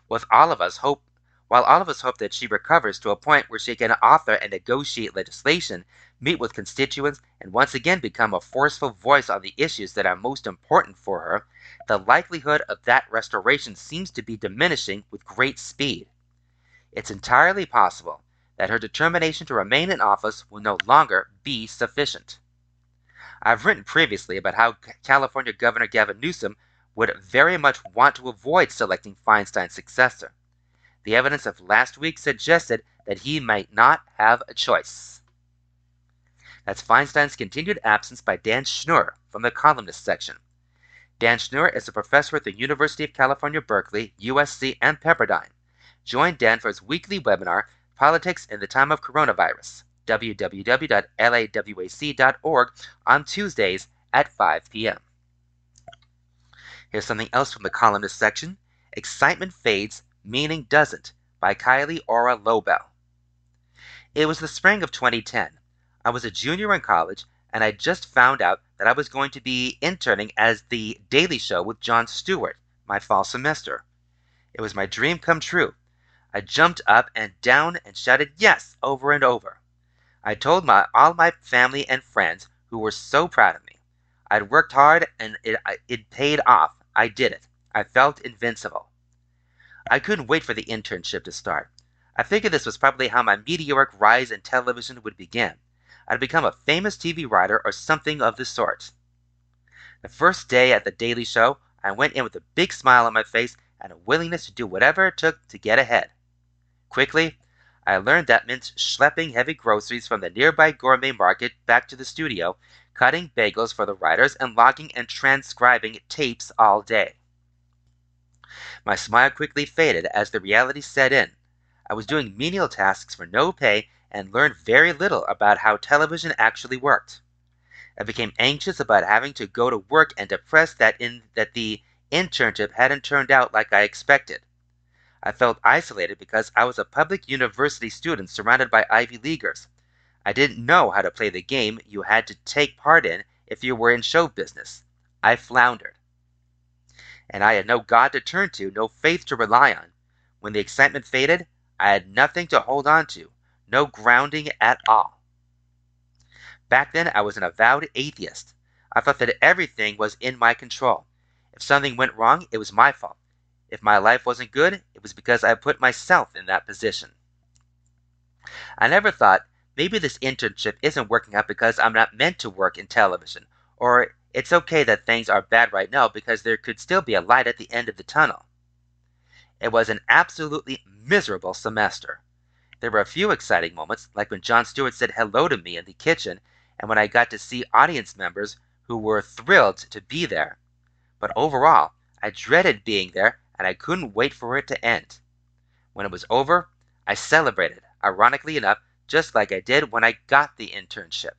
With all of us hope while all of us hope that she recovers to a point where she can author and negotiate legislation, meet with constituents, and once again become a forceful voice on the issues that are most important for her, the likelihood of that restoration seems to be diminishing with great speed. It's entirely possible that her determination to remain in office will no longer be sufficient. I've written previously about how California Governor Gavin Newsom would very much want to avoid selecting Feinstein's successor. The evidence of last week suggested that he might not have a choice. That's Feinstein's continued absence by Dan Schnur from the columnist section. Dan Schnur is a professor at the University of California, Berkeley, USC, and Pepperdine. Join Dan for his weekly webinar, Politics in the Time of Coronavirus, www.lawac.org, on Tuesdays at 5 p.m. Here's something else from the columnist section. Excitement Fades, Meaning Doesn't by Kylie Ora Lobell. It was the spring of 2010. I was a junior in college, and I just found out that I was going to be interning as The Daily Show with Jon Stewart my fall semester. It was my dream come true. I jumped up and down and shouted yes over and over. I told my all my family and friends who were so proud of me. I'd worked hard and it, it paid off. I did it. I felt invincible. I couldn't wait for the internship to start. I figured this was probably how my meteoric rise in television would begin. I'd become a famous TV writer or something of the sort. The first day at The Daily Show, I went in with a big smile on my face and a willingness to do whatever it took to get ahead. Quickly, I learned that meant schlepping heavy groceries from the nearby gourmet market back to the studio, cutting bagels for the writers, and logging and transcribing tapes all day. My smile quickly faded as the reality set in. I was doing menial tasks for no pay and learned very little about how television actually worked. I became anxious about having to go to work and depressed that in that the internship hadn't turned out like I expected. I felt isolated because I was a public university student surrounded by Ivy Leaguers. I didn't know how to play the game you had to take part in if you were in show business. I floundered. And I had no God to turn to, no faith to rely on. When the excitement faded, I had nothing to hold on to, no grounding at all. Back then, I was an avowed atheist. I thought that everything was in my control. If something went wrong, it was my fault. If my life wasn't good, it was because I put myself in that position. I never thought maybe this internship isn't working out because I'm not meant to work in television, or it's okay that things are bad right now because there could still be a light at the end of the tunnel. It was an absolutely miserable semester. There were a few exciting moments, like when Jon Stewart said hello to me in the kitchen and when I got to see audience members who were thrilled to be there. But overall, I dreaded being there and I couldn't wait for it to end. When it was over, I celebrated, ironically enough, just like I did when I got the internship.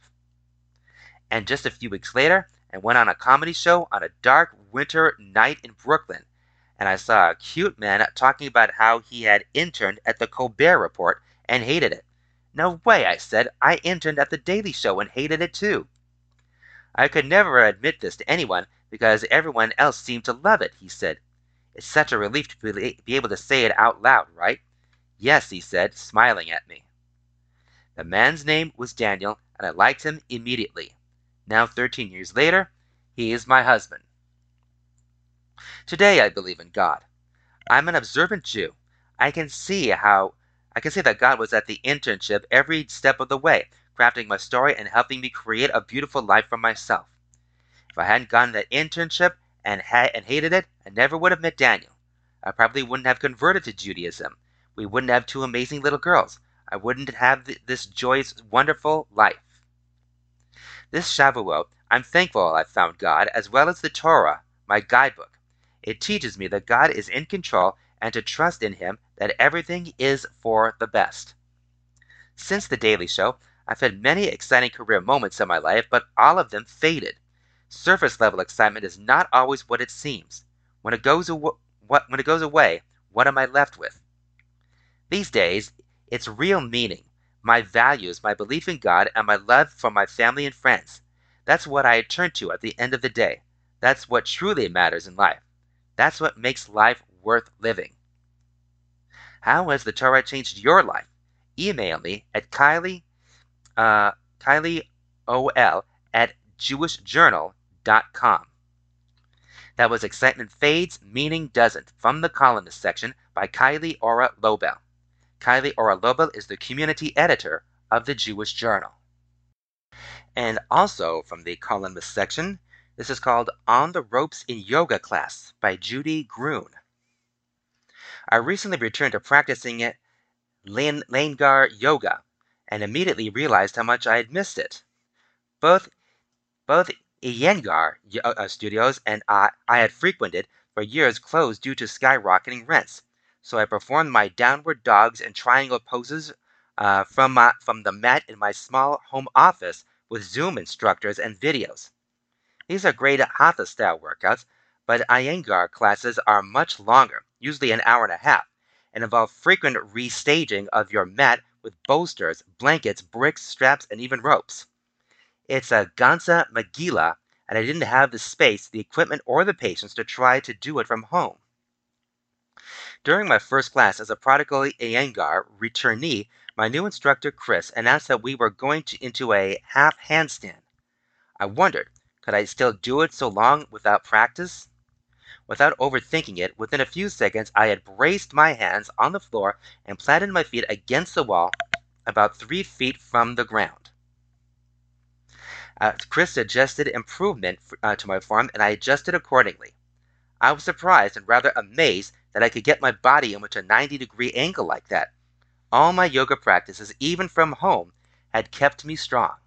And just a few weeks later, I went on a comedy show on a dark winter night in Brooklyn, and I saw a cute man talking about how he had interned at the Colbert Report and hated it. No way, I said. I interned at the Daily Show and hated it too. I could never admit this to anyone because everyone else seemed to love it, he said. It's such a relief to be able to say it out loud, right? Yes, he said, smiling at me. The man's name was Daniel, and I liked him immediately. Now, 13 years later, he is my husband. Today, I believe in God. I'm an observant Jew. I can see how I can see that God was at the internship every step of the way, crafting my story and helping me create a beautiful life for myself. If I hadn't gotten that internship, and, ha- and hated it, I never would have met Daniel. I probably wouldn't have converted to Judaism. We wouldn't have two amazing little girls. I wouldn't have th- this joyous, wonderful life. This Shavuot, I'm thankful I've found God, as well as the Torah, my guidebook. It teaches me that God is in control and to trust in Him that everything is for the best. Since The Daily Show, I've had many exciting career moments in my life, but all of them faded. Surface level excitement is not always what it seems. When it goes aw- what when it goes away, what am I left with? These days, it's real meaning, my values, my belief in God, and my love for my family and friends. That's what I turn to at the end of the day. That's what truly matters in life. That's what makes life worth living. How has the Torah changed your life? Email me at Kylie, uh, Kylie OL at jewishjournal.com. That was Excitement Fades, Meaning Doesn't, from the columnist section by Kylie Ora Lobel. Kylie Ora Lobel is the community editor of the Jewish Journal. And also from the columnist section, this is called On the Ropes in Yoga Class by Judy Gruen. I recently returned to practicing it Iyengar yoga and immediately realized how much I had missed it. Both both Iyengar uh, uh, studios and I, I had frequented for years closed due to skyrocketing rents, so I performed my downward dogs and triangle poses uh, from, my, from the mat in my small home office with Zoom instructors and videos. These are great Hatha style workouts, but Iyengar classes are much longer. usually an hour and a half, and involve frequent restaging of your mat with bolsters, blankets, bricks, straps, and even ropes. It's a Ganze Megillah, and I didn't have the space, the equipment, or the patience to try to do it from home. During my first class as a prodigal Iyengar returnee, my new instructor Chris announced that we were going to, into a half handstand. I wondered, could I still do it so long without practice? Without overthinking it, within a few seconds I had braced my hands on the floor and planted my feet against the wall about three feet from the ground. Uh, Chris suggested improvement uh, to my form, and I adjusted accordingly. I was surprised and rather amazed that I could get my body into a 90 degree angle like that. All my yoga practices, even from home, had kept me strong.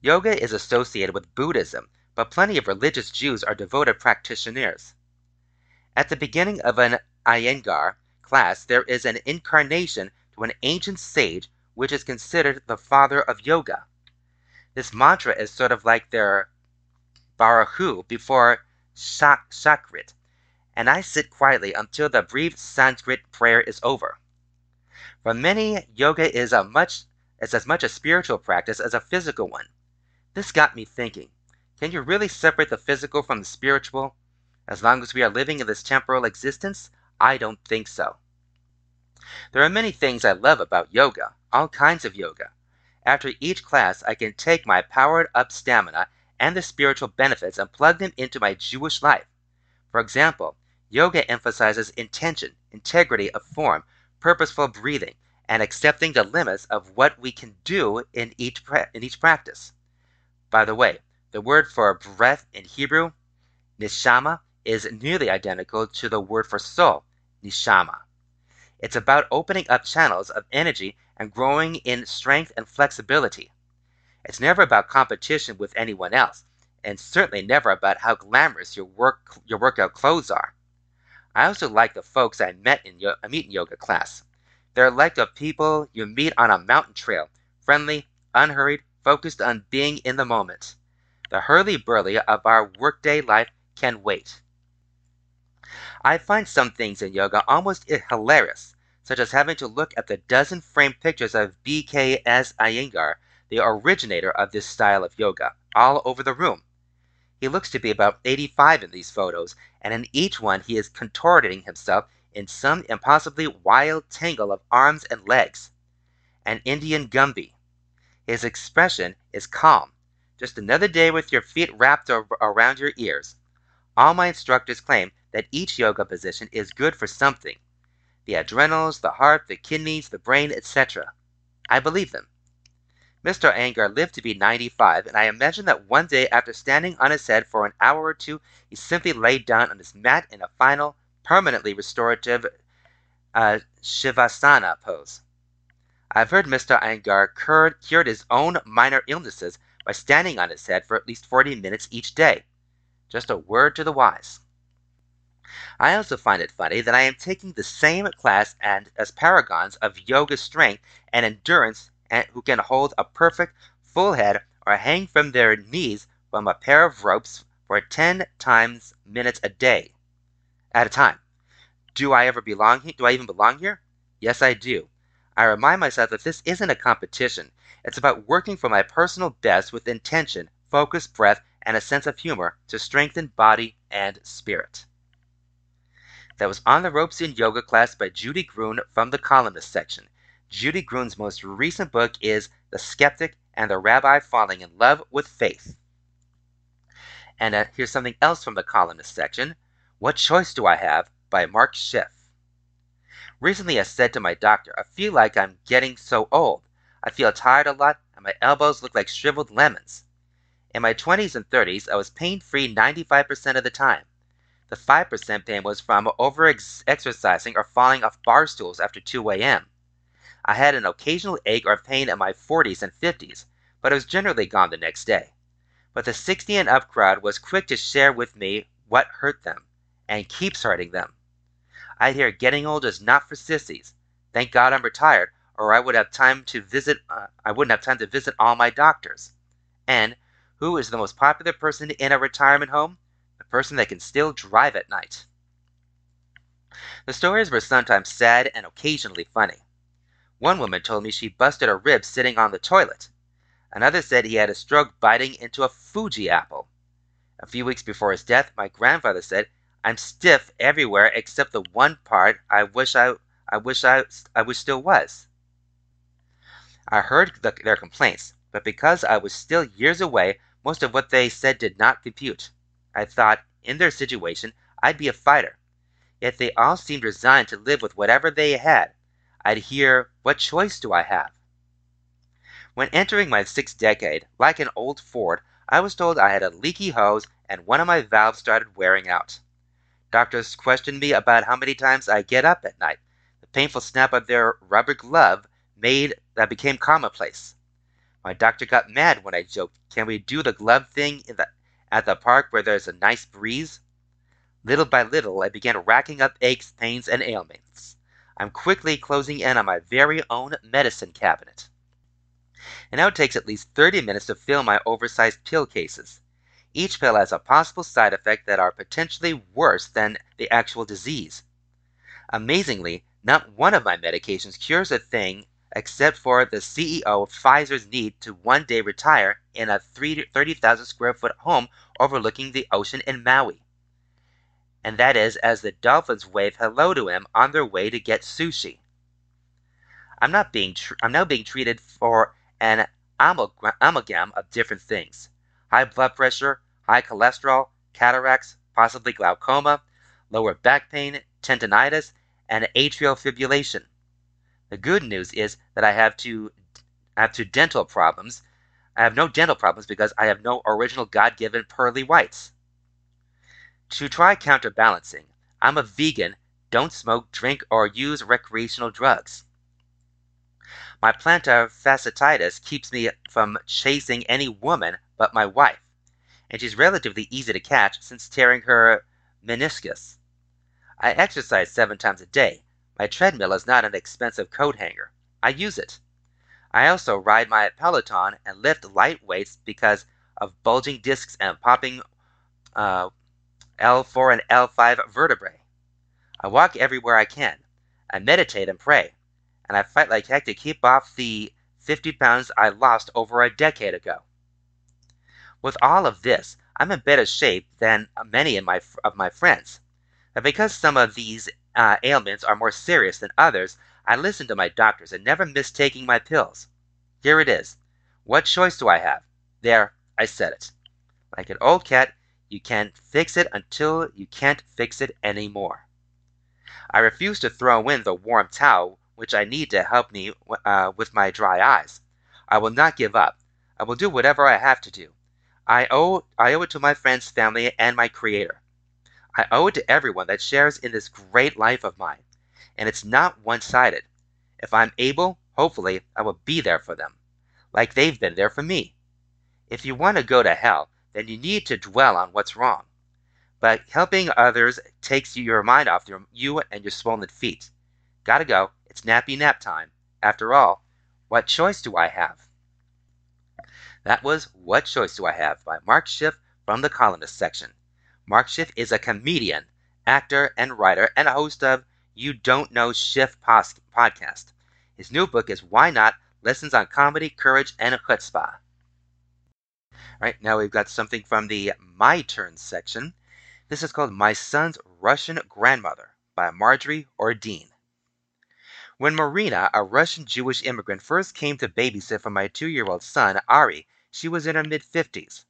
Yoga is associated with Buddhism, but plenty of religious Jews are devoted practitioners. At the beginning of an Iyengar class, there is an incarnation to an ancient sage which is considered the father of yoga. This mantra is sort of like their Barchu before Shak- and I sit quietly until the brief Sanskrit prayer is over. For many, yoga is, a much, is as much a spiritual practice as a physical one. This got me thinking can you really separate the physical from the spiritual? As long as we are living in this temporal existence, I don't think so. There are many things I love about yoga, all kinds of yoga. After each class, I can take my powered up stamina and the spiritual benefits and plug them into my Jewish life. For example, yoga emphasizes intention, integrity of form, purposeful breathing, and accepting the limits of what we can do in each, in each practice. By the way, the word for breath in Hebrew, neshama, is nearly identical to the word for soul, neshama. It's about opening up channels of energy and growing in strength and flexibility. It's never about competition with anyone else, and certainly never about how glamorous your work your workout clothes are. I also like the folks I met in yo- meet in yoga class. They're like the people you meet on a mountain trail, friendly, unhurried, focused on being in the moment. The hurly-burly of our workday life can wait. I find some things in yoga almost hilarious, such as having to look at the dozen framed pictures of BKS Iyengar, the originator of this style of yoga, all over the room. He looks to be about 85 in these photos, and in each one he is contorting himself in some impossibly wild tangle of arms and legs. An Indian Gumby, his expression is calm. Just another day with your feet wrapped around your ears. All my instructors claim that each yoga position is good for something the adrenals, the heart, the kidneys, the brain, etc. I believe them. Mr. Iyengar lived to be 95, and I imagine that one day after standing on his head for an hour or two, he simply laid down on his mat in a final, permanently restorative uh, Shavasana pose. I've heard Mr. Iyengar cured, cured his own minor illnesses by standing on his head for at least 40 minutes each day. Just a word to the wise. I also find it funny that I am taking the same class and as paragons of yoga strength and endurance and who can hold a perfect full head or hang from their knees from a pair of ropes for 10 times minutes a day at a time. Do I ever belong here? Do I even belong here? Yes, I do. I remind myself that this isn't a competition. It's about working for my personal best with intention, focus, breath, and a sense of humor to strengthen body and spirit. That was On the Ropes in Yoga class by Judy Gruen from the columnist section. Judy Gruen's most recent book is The Skeptic and the Rabbi Falling in Love with Faith. And uh, here's something else from the columnist section What Choice Do I Have by Mark Schiff. Recently, I said to my doctor, I feel like I'm getting so old. I feel tired a lot, and my elbows look like shriveled lemons. In my 20s and 30s, I was pain free 95% of the time. The 5% pain was from over exercising or falling off bar stools after 2 a.m. I had an occasional ache or pain in my 40s and 50s, but it was generally gone the next day. But the 60 and up crowd was quick to share with me what hurt them, and keeps hurting them. I hear getting old is not for sissies. Thank God I'm retired, or I would have time to visit. Uh, I wouldn't have time to visit all my doctors. And who is the most popular person in a retirement home? Person that can still drive at night. The stories were sometimes sad and occasionally funny. One woman told me she busted a rib sitting on the toilet. Another said he had a stroke biting into a Fuji apple. A few weeks before his death, my grandfather said, "I'm stiff everywhere except the one part I wish I, I wish I, I wish still was." I heard the, their complaints, but because I was still years away, most of what they said did not compute. I thought, in their situation, I'd be a fighter. Yet they all seemed resigned to live with whatever they had. I'd hear, What choice do I have? When entering my sixth decade, like an old Ford, I was told I had a leaky hose and one of my valves started wearing out. Doctors questioned me about how many times I get up at night. The painful snap of their rubber glove made that became commonplace. My doctor got mad when I joked, "Can we do the glove thing in the at the park where there's a nice breeze?" Little by little I began racking up aches, pains, and ailments. I'm quickly closing in on my very own medicine cabinet. It now it takes at least 30 minutes to fill my oversized pill cases. Each pill has a possible side effect that are potentially worse than the actual disease. Amazingly, not one of my medications cures a thing except for the CEO of Pfizer's need to one day retire in a 30,000 square foot home overlooking the ocean in Maui and that is as the dolphins wave hello to him on their way to get sushi. I'm not being tr- I'm now being treated for an amalgam of different things: high blood pressure, high cholesterol, cataracts, possibly glaucoma, lower back pain, tendonitis, and atrial fibrillation. The good news is that I have two I have two dental problems. I have no dental problems because I have no original God-given pearly whites. To try counterbalancing, I'm a vegan, don't smoke, drink, or use recreational drugs. My plantar fasciitis keeps me from chasing any woman but my wife, and she's relatively easy to catch since tearing her meniscus. I exercise seven times a day. My treadmill is not an expensive coat hanger. I use it. I also ride my Peloton and lift light weights because of bulging discs and popping uh, L4 and L5 vertebrae. I walk everywhere I can. I meditate and pray. And I fight like heck to keep off the 50 pounds I lost over a decade ago. With all of this, I'm in better shape than many of my, of my friends. But because some of these uh, ailments are more serious than others, I listen to my doctors and never miss taking my pills. Here it is. What choice do I have? There, I said it. Like an old cat, you can't fix it until you can't fix it anymore. I refuse to throw in the warm towel which I need to help me uh, with my dry eyes. I will not give up. I will do whatever I have to do. I owe, I owe it to my friends, family, and my Creator. I owe it to everyone that shares in this great life of mine. And it's not one sided. If I'm able, hopefully, I will be there for them, like they've been there for me. If you want to go to hell, then you need to dwell on what's wrong. But helping others takes your mind off you and your swollen feet. Gotta go. It's nappy nap time. After all, what choice do I have? That was What Choice Do I Have by Mark Schiff from the columnist section. Mark Schiff is a comedian, actor, and writer, and a host of You Don't Know Schiff podcast. His new book is Why Not? Lessons on Comedy, Courage, and Chutzpah. Right now we've got something from the My Turn section. This is called My Son's Russian Grandmother by Marjorie Ordine. When Marina, a Russian Jewish immigrant, first came to babysit for my two year old son, Ari, she was in her mid 50s.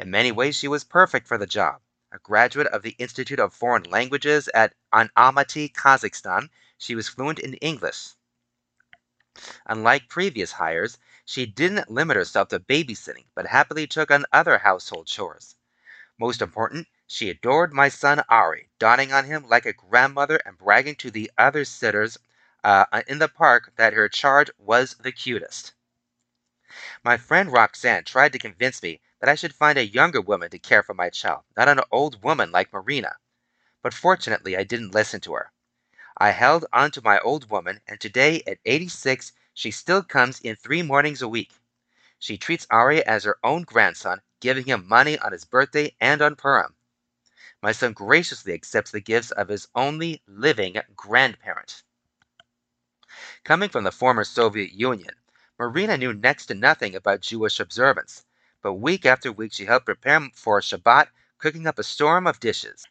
In many ways, she was perfect for the job. A graduate of the Institute of Foreign Languages at Almaty, Kazakhstan, she was fluent in English. Unlike previous hires, she didn't limit herself to babysitting, but happily took on other household chores. Most important, she adored my son Ari, dawning on him like a grandmother and bragging to the other sitters uh, in the park that her charge was the cutest. My friend Roxanne tried to convince me that I should find a younger woman to care for my child, not an old woman like Marina. But fortunately, I didn't listen to her. I held on to my old woman, and today, at 86, she still comes in three mornings a week. She treats Ari as her own grandson, giving him money on his birthday and on Purim. my son graciously accepts the gifts of his only living grandparent. Coming from the former Soviet Union, Marina knew next to nothing about Jewish observance, but week after week she helped prepare for Shabbat, cooking up a storm of dishes.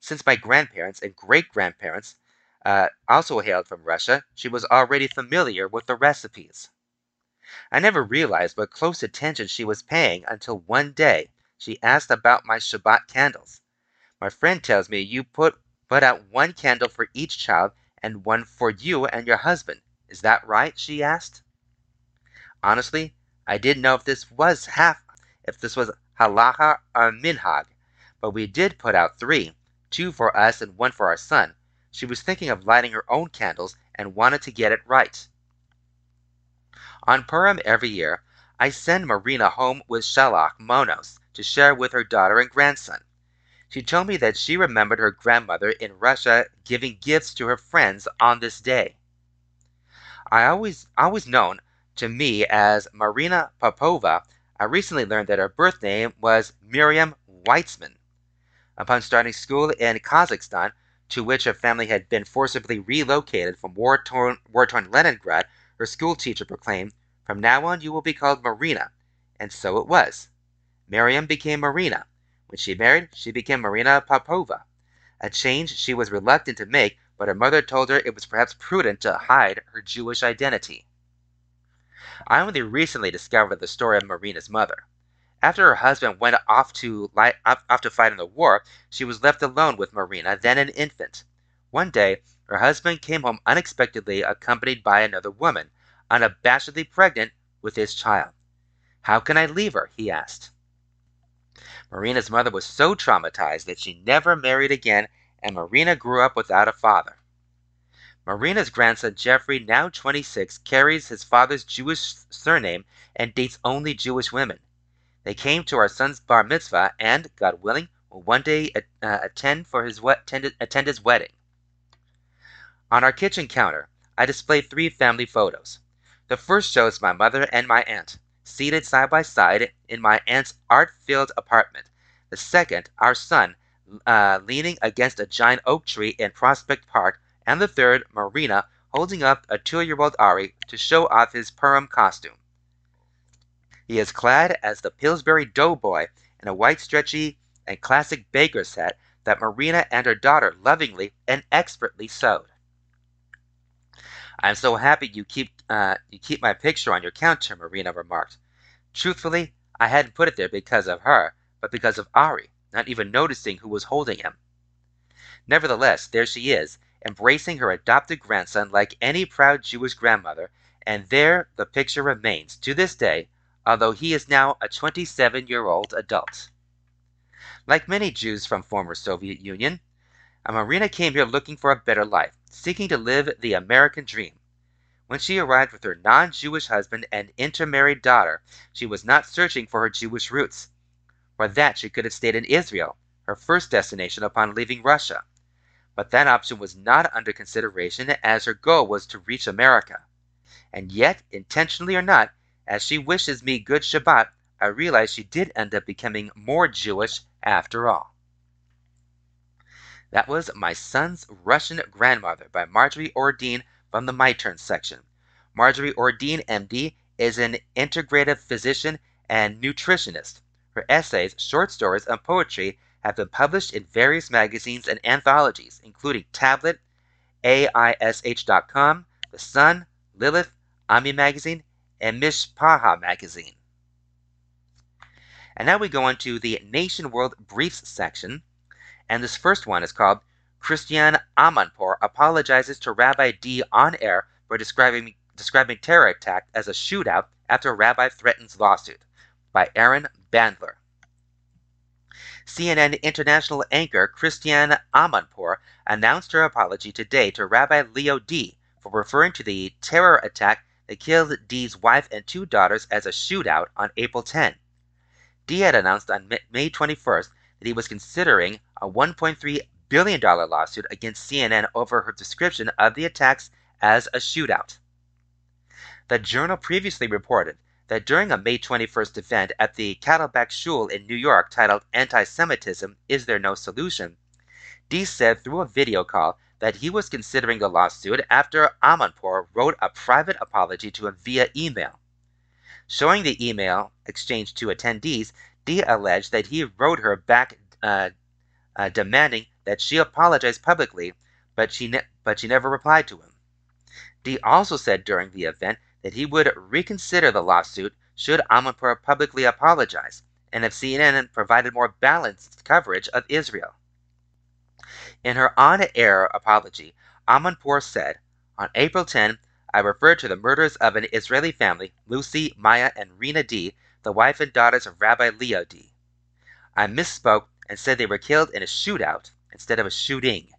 Since my grandparents and great grandparents uh, also hailed from Russia, she was already familiar with the recipes. I never realized what close attention she was paying until one day she asked about my Shabbat candles. My friend tells me you put put out one candle for each child and one for you and your husband. Is that right? she asked. Honestly, I didn't know if this was half if this was halacha or minhag, but we did put out three, two for us and one for our son. She was thinking of lighting her own candles and wanted to get it right. On Purim every year, I send Marina home with shalach monos to share with her daughter and grandson. She told me that she remembered her grandmother in Russia giving gifts to her friends on this day. I always always known to me as Marina Popova, I recently learned that her birth name was Miriam Weitzman. Upon starting school in Kazakhstan, to which her family had been forcibly relocated from war-torn, war-torn Leningrad, her school teacher proclaimed, From now on you will be called Marina. And so it was. Miriam became Marina. When she married, she became Marina Popova, a change she was reluctant to make, but her mother told her it was perhaps prudent to hide her Jewish identity. I only recently discovered the story of Marina's mother. After her husband went off to, off to fight in the war, she was left alone with Marina, then an infant. One day, her husband came home unexpectedly accompanied by another woman, unabashedly pregnant with his child. How can I leave her? he asked. Marina's mother was so traumatized that she never married again, and Marina grew up without a father. Marina's grandson Jeffrey, now 26, carries his father's Jewish surname and dates only Jewish women. They came to our son's bar mitzvah and, God willing, will one day uh, attend for his attend, attend his wedding. On our kitchen counter, I display three family photos. The first shows my mother and my aunt seated side by side in my aunt's art filled apartment. The second, our son, uh, leaning against a giant oak tree in Prospect Park. And the third, Marina, holding up a two year old Ari to show off his Purim costume. He is clad as the Pillsbury Doughboy in a white, stretchy, and classic baker's hat that Marina and her daughter lovingly and expertly sewed. I'm so happy you keep uh, you keep my picture on your counter, Marina remarked. Truthfully, I hadn't put it there because of her, but because of Ari, not even noticing who was holding him. Nevertheless, there she is, embracing her adopted grandson like any proud Jewish grandmother, and there the picture remains to this day, although he is now a 27 year old adult. Like many Jews from former Soviet Union, Marina came here looking for a better life, seeking to live the American dream. When she arrived with her non Jewish husband and intermarried daughter, she was not searching for her Jewish roots. For that, she could have stayed in Israel, her first destination upon leaving Russia. But that option was not under consideration as her goal was to reach America. And yet, intentionally or not, as she wishes me good Shabbat, I realize she did end up becoming more Jewish after all. That was My Son's Russian Grandmother by Marjorie Ordine from the My Turn section. Marjorie Ordine, MD, is an integrative physician and nutritionist. Her essays, short stories, and poetry have been published in various magazines and anthologies, including Tablet, AISH.com, The Sun, Lilith, Ami Magazine, and Mishpacha Magazine. And now we go on to the Nation World Briefs section and this first one is called Christiane Amanpour apologizes to Rabbi Dee on air for describing describing terror attack as a shootout after a rabbi threatens lawsuit by Aaron Bandler. CNN international anchor Christiane Amanpour announced her apology today to Rabbi Leo Dee for referring to the terror attack that killed Dee's wife and two daughters as a shootout on April 10. Dee had announced on May 21st that he was considering a $1.3 billion lawsuit against CNN over her description of the attacks as a shootout. The journal previously reported that during a May 21st event at the Carlebach Shul in New York titled Anti Semitism Is There No Solution? Dee said through a video call that he was considering the lawsuit after Amanpour wrote a private apology to him via email. Showing the email exchange to attendees, Dee alleged that he wrote her back uh, uh, demanding that she apologize publicly, but she, ne- but she never replied to him. Dee also said during the event that he would reconsider the lawsuit should Amanpour publicly apologize and if CNN provided more balanced coverage of Israel. In her on air apology, Amanpour said, On April 10, I referred to the murders of an Israeli family, Lucy, Maya, and Rena Dee, the wife and daughters of Rabbi Leo Dee. I misspoke and said they were killed in a shootout instead of a shooting.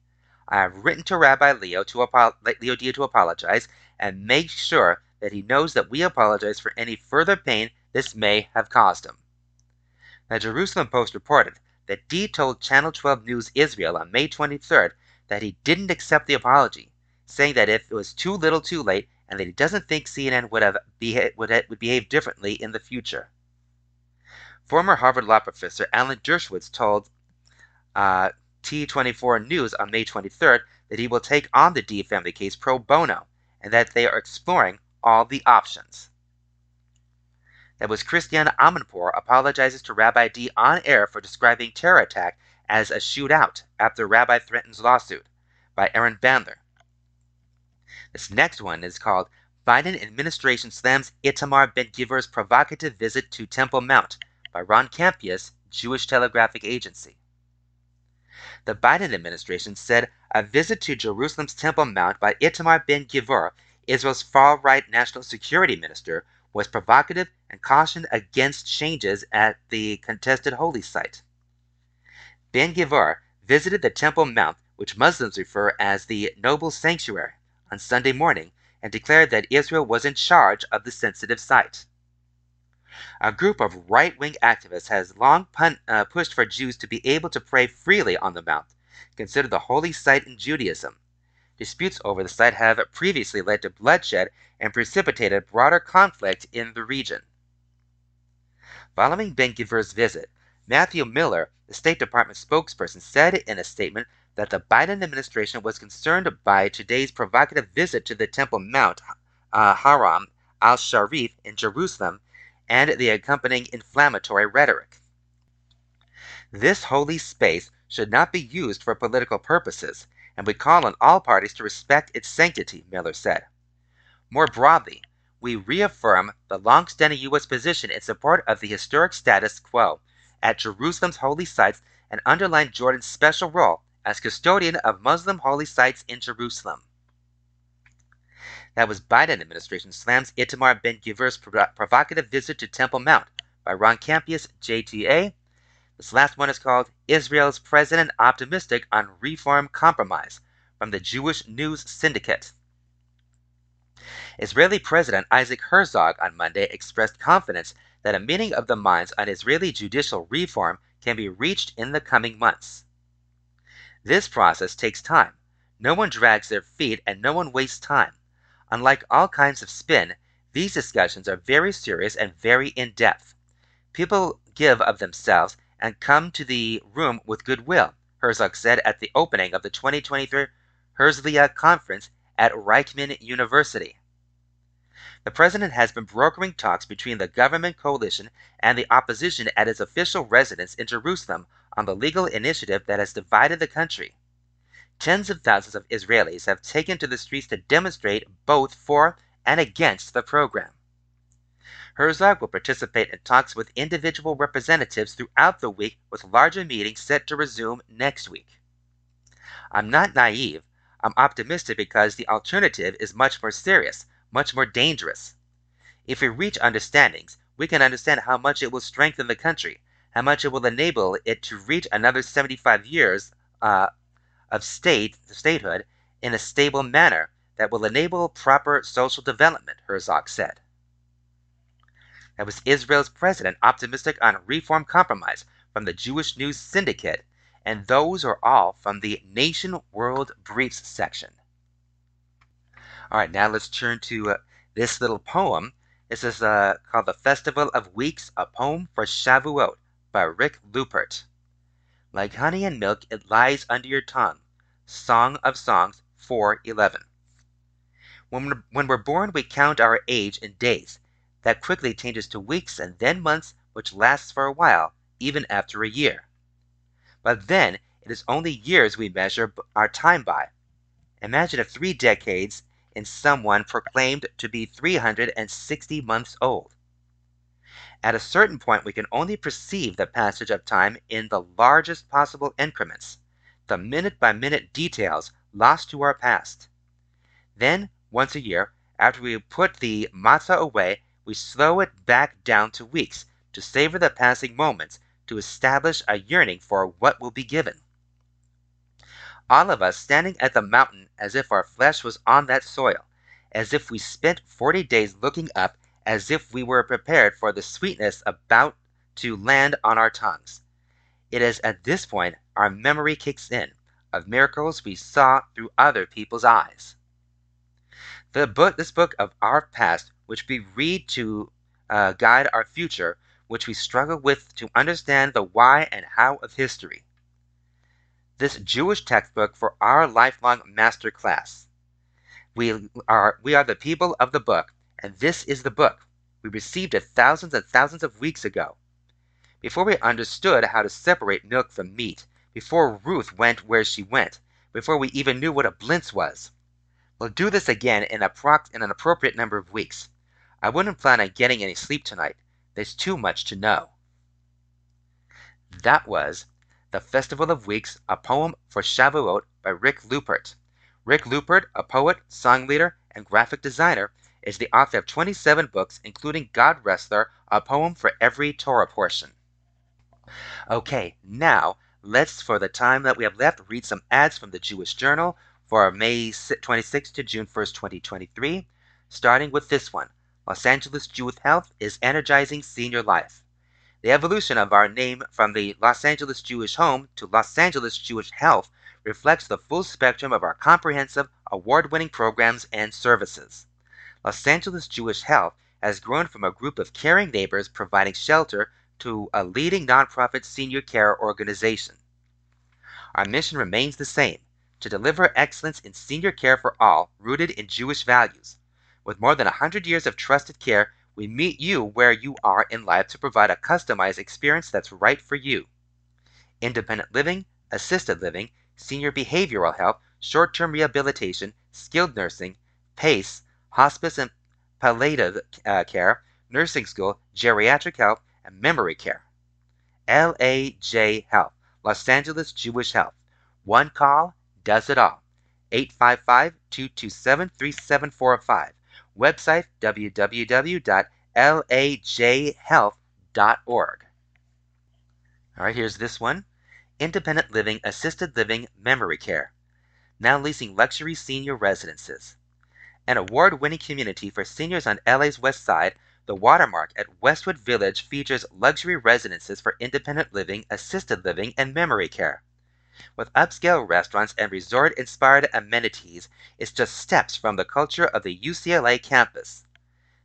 I have written to Rabbi Leo to apo- Leo Dee to apologize and make sure that he knows that we apologize for any further pain this may have caused him. The Jerusalem Post reported that Dee told Channel 12 News Israel on May 23rd that he didn't accept the apology, saying that if it was too little too late and that he doesn't think CNN would have beha- would, ha- would behave differently in the future. Former Harvard Law professor Alan Dershowitz told uh, T24 News on May 23rd that he will take on the Dee family case pro bono and that they are exploring all the options. That was Christiane Amanpour apologizes to Rabbi Dee on air for describing terror attack as a shootout after Rabbi threatens lawsuit by Aaron Bandler. This next one is called Biden administration slams Itamar Ben-Gvir's provocative visit to Temple Mount by Ron Kampeas, Jewish Telegraphic Agency. The Biden administration said a visit to Jerusalem's Temple Mount by Itamar Ben-Gvir, Israel's far-right national security minister, was provocative and cautioned against changes at the contested holy site. Ben Gvir visited the Temple Mount, which Muslims refer as the Noble Sanctuary, on Sunday morning and declared that Israel was in charge of the sensitive site. A group of right wing activists has long pun- uh, pushed for Jews to be able to pray freely on the Mount, considered the holy site in Judaism. Disputes over the site have previously led to bloodshed and precipitated broader conflict in the region. Following Ben Gvir's visit, Matthew Miller, the State Department spokesperson, said in a statement that the Biden administration was concerned by today's provocative visit to the Temple Mount uh, Haram al Sharif in Jerusalem and the accompanying inflammatory rhetoric. This holy space should not be used for political purposes, and we call on all parties to respect its sanctity, Miller said. More broadly, we reaffirm the long-standing U.S. position in support of the historic status quo at Jerusalem's holy sites and underline Jordan's special role as custodian of Muslim holy sites in Jerusalem. That was Biden administration slams Itamar Ben-Gvir's provocative visit to Temple Mount by Ron Kampeas, JTA. This last one is called Israel's President Optimistic on Reform Compromise from the Jewish News Syndicate. Israeli President Isaac Herzog on Monday expressed confidence that a meeting of the minds on Israeli judicial reform can be reached in the coming months. This process takes time. No one drags their feet and no one wastes time. Unlike all kinds of spin, these discussions are very serious and very in depth. People give of themselves and come to the room with goodwill, Herzog said at the opening of the 2023 Herzliya conference at Reichman University. The president has been brokering talks between the government coalition and the opposition at his official residence in Jerusalem on the legal initiative that has divided the country. Tens of thousands of Israelis have taken to the streets to demonstrate both for and against the program. Herzog will participate in talks with individual representatives throughout the week, with larger meetings set to resume next week. I'm not naive. I'm optimistic because the alternative is much more serious, much more dangerous. If we reach understandings, we can understand how much it will strengthen the country, how much it will enable it to reach another 75 years uh, of state statehood in a stable manner that will enable proper social development, Herzog said. That was Israel's president optimistic on reform compromise from the Jewish News Syndicate, and those are all from the Nation World Briefs section. All right, now let's turn to uh, this little poem This is uh, called The Festival of Weeks, a poem for Shavuot by Rick Lupert. Like honey and milk, it lies under your tongue. Song of Songs 4:11. When when we're born, we count our age in days. That quickly changes to weeks and then months, which lasts for a while, even after a year. But then it is only years we measure our time by. Imagine if three decades in someone proclaimed to be 360 months old. At a certain point, we can only perceive the passage of time in the largest possible increments, the minute by minute details lost to our past. Then, once a year, after we put the matzah away, we slow it back down to weeks to savor the passing moments, to establish a yearning for what will be given. All of us standing at the mountain as if our flesh was on that soil, as if we spent forty days looking up, as if we were prepared for the sweetness about to land on our tongues. It is at this point our memory kicks in of miracles we saw through other people's eyes. The book, this book of our past which we read to uh, guide our future, which we struggle with to understand the why and how of history. This Jewish textbook for our lifelong master class. We are we are the people of the book, and this is the book. We received it thousands and thousands of weeks ago. Before we understood how to separate milk from meat, before Ruth went where she went, before we even knew what a blintz was. We'll do this again in, in an appropriate number of weeks. I wouldn't plan on getting any sleep tonight. There's too much to know. That was The Festival of Weeks, a poem for Shavuot by Rick Lupert. Rick Lupert, a poet, song leader, and graphic designer, is the author of 27 books, including God Wrestler, a poem for every Torah portion. Okay, now let's, for the time that we have left, read some ads from the Jewish Journal for May 26 to June 1st, 2023, starting with this one Los Angeles Jewish Health is energizing senior life. The evolution of our name from the Los Angeles Jewish Home to Los Angeles Jewish Health reflects the full spectrum of our comprehensive, award winning programs and services. Los Angeles Jewish Health has grown from a group of caring neighbors providing shelter to a leading nonprofit senior care organization. Our mission remains the same to deliver excellence in senior care for all, rooted in Jewish values. With more than 100 years of trusted care, we meet you where you are in life to provide a customized experience that's right for you. Independent living, assisted living, senior behavioral health, short term rehabilitation, skilled nursing, PACE, hospice and palliative uh, care, nursing school, geriatric health, and memory care. LAJ Health, Los Angeles Jewish Health. One call does it all. 855 227 3745. Website www.lajhealth.org. All right, here's this one Independent Living, Assisted Living, Memory Care. Now leasing luxury senior residences. An award winning community for seniors on LA's West Side, the Watermark at Westwood Village features luxury residences for independent living, assisted living, and memory care. With upscale restaurants and resort inspired amenities, it's just steps from the culture of the UCLA campus.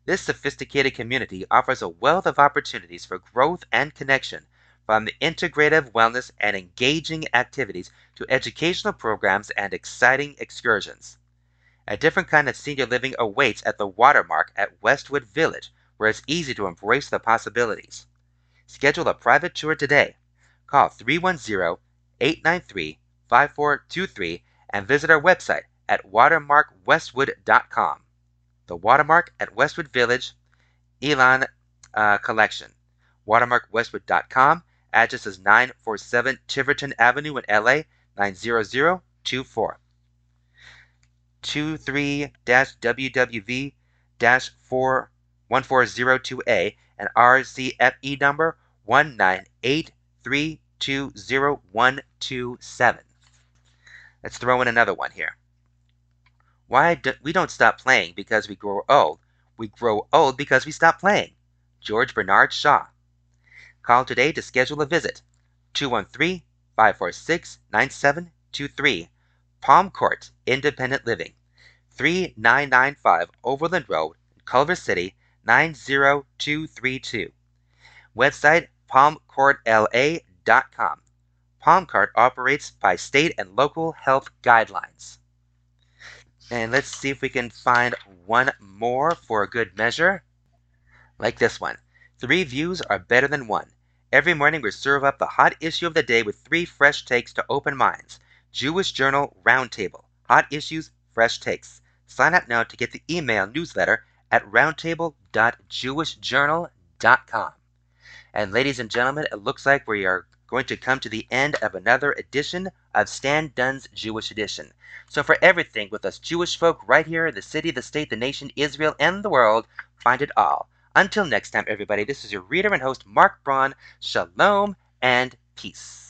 This sophisticated community offers a wealth of opportunities for growth and connection, from integrative wellness and engaging activities to educational programs and exciting excursions. A different kind of senior living awaits at the watermark at Westwood Village, where it's easy to embrace the possibilities. Schedule a private tour today. Call 310 893 5423 and visit our website at watermarkwestwood.com. The Watermark at Westwood Village, Elon uh, Collection. Watermarkwestwood.com. Address is 947 Tiverton Avenue in LA 90024. 23-WWV 1402A and RCFE number 19833 20127. Let's throw in another one here. Why do, we don't stop playing because we grow old. We grow old because we stop playing. George Bernard Shaw. Call today to schedule a visit. 213 546 9723. Palm Court Independent Living. 3995 Overland Road, Culver City, 90232. Website palmcourtla.com. Palmcourt operates by state and local health guidelines. And let's see if we can find one more for a good measure. Like this one. Three views are better than one. Every morning we serve up the hot issue of the day with three fresh takes to open minds. Jewish Journal Roundtable. Hot issues, fresh takes. Sign up now to get the email newsletter at roundtable.jewishjournal.com. And ladies and gentlemen, it looks like we are going to come to the end of another edition of Stan Dunn's Jewish Edition. So for everything with us Jewish folk right here the city, the state, the nation, Israel, and the world, find it all. Until next time, everybody, this is your reader and host, Mark Braun. Shalom and peace.